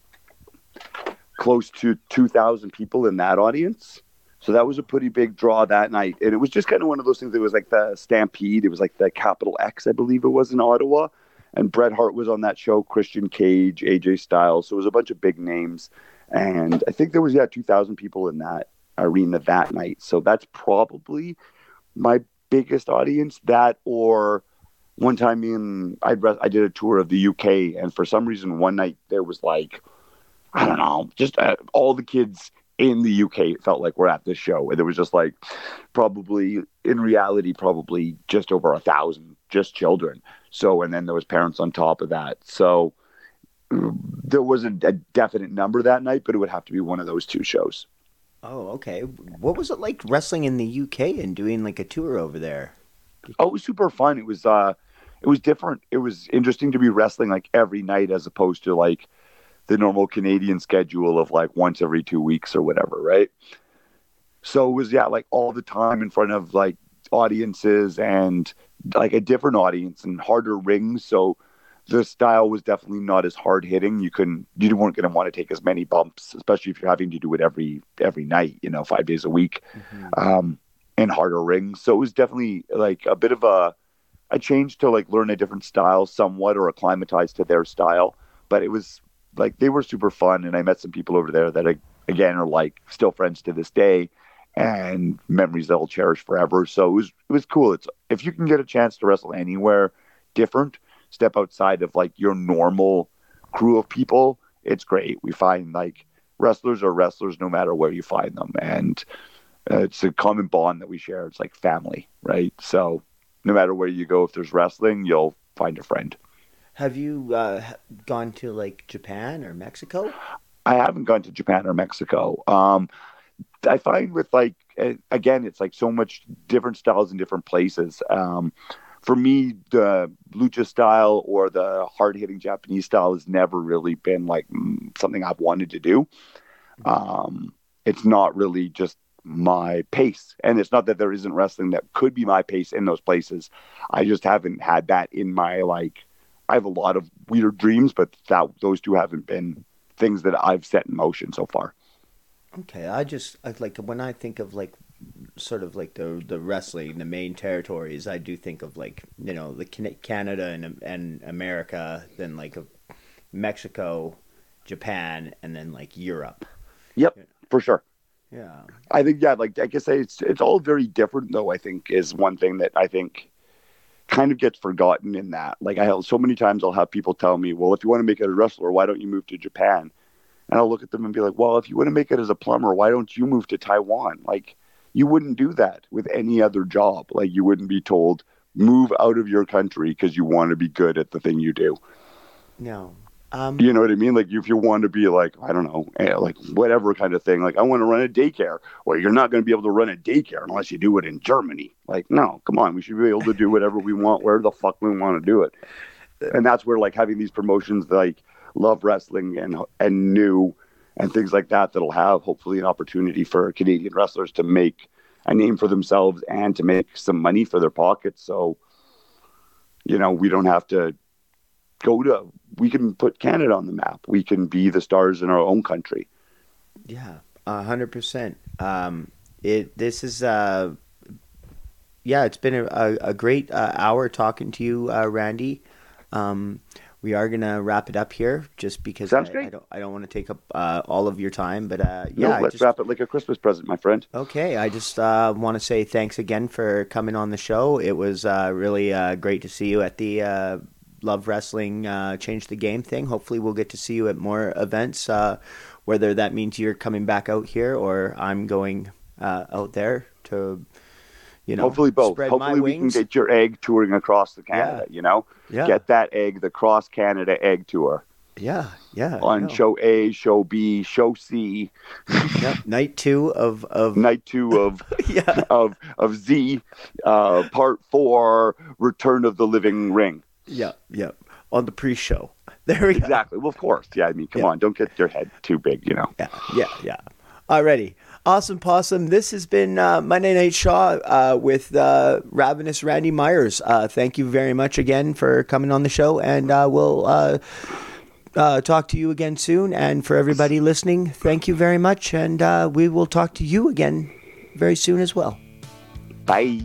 close to two thousand people in that audience. So that was a pretty big draw that night. And it was just kind of one of those things. It was like the Stampede. It was like the Capital X, I believe it was in Ottawa. And Bret Hart was on that show, Christian Cage, AJ Styles. So it was a bunch of big names. And I think there was, yeah, 2,000 people in that arena that night. So that's probably my biggest audience. That or one time in, I, I did a tour of the UK. And for some reason, one night there was like, I don't know, just uh, all the kids in the UK, it felt like we're at this show, and there was just like probably in reality, probably just over a thousand just children. So, and then there was parents on top of that. So there wasn't a definite number that night, but it would have to be one of those two shows. Oh, okay. What was it like wrestling in the UK and doing like a tour over there? Oh, it was super fun. It was uh it was different. It was interesting to be wrestling like every night as opposed to like the normal Canadian schedule of like once every two weeks or whatever, right? So it was yeah, like all the time in front of like audiences and like a different audience and harder rings. So the style was definitely not as hard hitting. You couldn't, you weren't going to want to take as many bumps, especially if you're having to do it every every night, you know, five days a week, mm-hmm. um, and harder rings. So it was definitely like a bit of a a change to like learn a different style somewhat or acclimatize to their style. But it was like they were super fun, and I met some people over there that again are like still friends to this day, and memories that I'll cherish forever. So it was it was cool. It's if you can get a chance to wrestle anywhere different, step outside of like your normal crew of people, it's great. We find like wrestlers are wrestlers no matter where you find them, and uh, it's a common bond that we share. It's like family, right? So no matter where you go, if there's wrestling, you'll find a friend. Have you uh, gone to like Japan or Mexico? I haven't gone to Japan or Mexico. Um, I find with like again, it's like so much different styles in different places. Um, for me, the lucha style or the hard hitting Japanese style has never really been like something I've wanted to do. Um, it's not really just my pace, and it's not that there isn't wrestling that could be my pace in those places. I just haven't had that in my like I have a lot of weird dreams, but that those two haven't been things that I've set in motion so far. Okay, I just I, like when I think of like sort of like the the wrestling, the main territories. I do think of like you know the Canada and and America, then like Mexico, Japan, and then like Europe. Yep, for sure. Yeah, I think yeah, like I guess it's it's all very different though. I think is one thing that I think kind of gets forgotten in that. Like I have so many times I'll have people tell me, "Well, if you want to make it a wrestler, why don't you move to Japan?" And I'll look at them and be like, "Well, if you want to make it as a plumber, why don't you move to Taiwan?" Like you wouldn't do that with any other job. Like you wouldn't be told move out of your country because you want to be good at the thing you do. No. Um, You know what I mean? Like if you want to be like, I don't know, eh, like whatever kind of thing. Like I want to run a daycare. Well, you're not going to be able to run a daycare unless you do it in Germany. Like, no, come on. We should be able to do whatever we want, where the fuck we want to do it. And that's where like having these promotions like Love Wrestling and and New and things like that that'll have hopefully an opportunity for Canadian wrestlers to make a name for themselves and to make some money for their pockets. So, you know, we don't have to go to we can put Canada on the map. We can be the stars in our own country. Yeah, a hundred percent. Um, it this is uh, yeah, it's been a, a, a great uh, hour talking to you, uh, Randy. Um, we are gonna wrap it up here, just because Sounds I, great. I don't I don't want to take up uh, all of your time, but uh, yeah, no, let's just, wrap it like a Christmas present, my friend. Okay, I just uh, want to say thanks again for coming on the show. It was uh, really uh, great to see you at the uh, Love Wrestling uh, Change the Game thing. Hopefully, we'll get to see you at more events, uh, whether that means you're coming back out here or I'm going uh, out there to, you know, Hopefully both. Hopefully we can get your egg touring across the Canada. You know, yeah, get that egg, the cross Canada egg tour yeah, yeah. On show A, show B, show C, Yep, night two of of night two of yeah, of of Z, uh, part four, Return of the Living Ring. Yeah, yeah. On the pre-show. There we go. Exactly. Well, of course. Yeah. I mean, come Yeah. on, don't get your head too big. You know. Yeah, yeah, yeah. Alrighty. Awesome Possum. This has been uh, Monday Night Shaw uh, with uh, Ravenous Randy Myers. Uh, thank you very much again for coming on the show, and uh, we'll uh, uh, talk to you again soon. And for everybody listening, thank you very much, and uh, we will talk to you again very soon as well. Bye.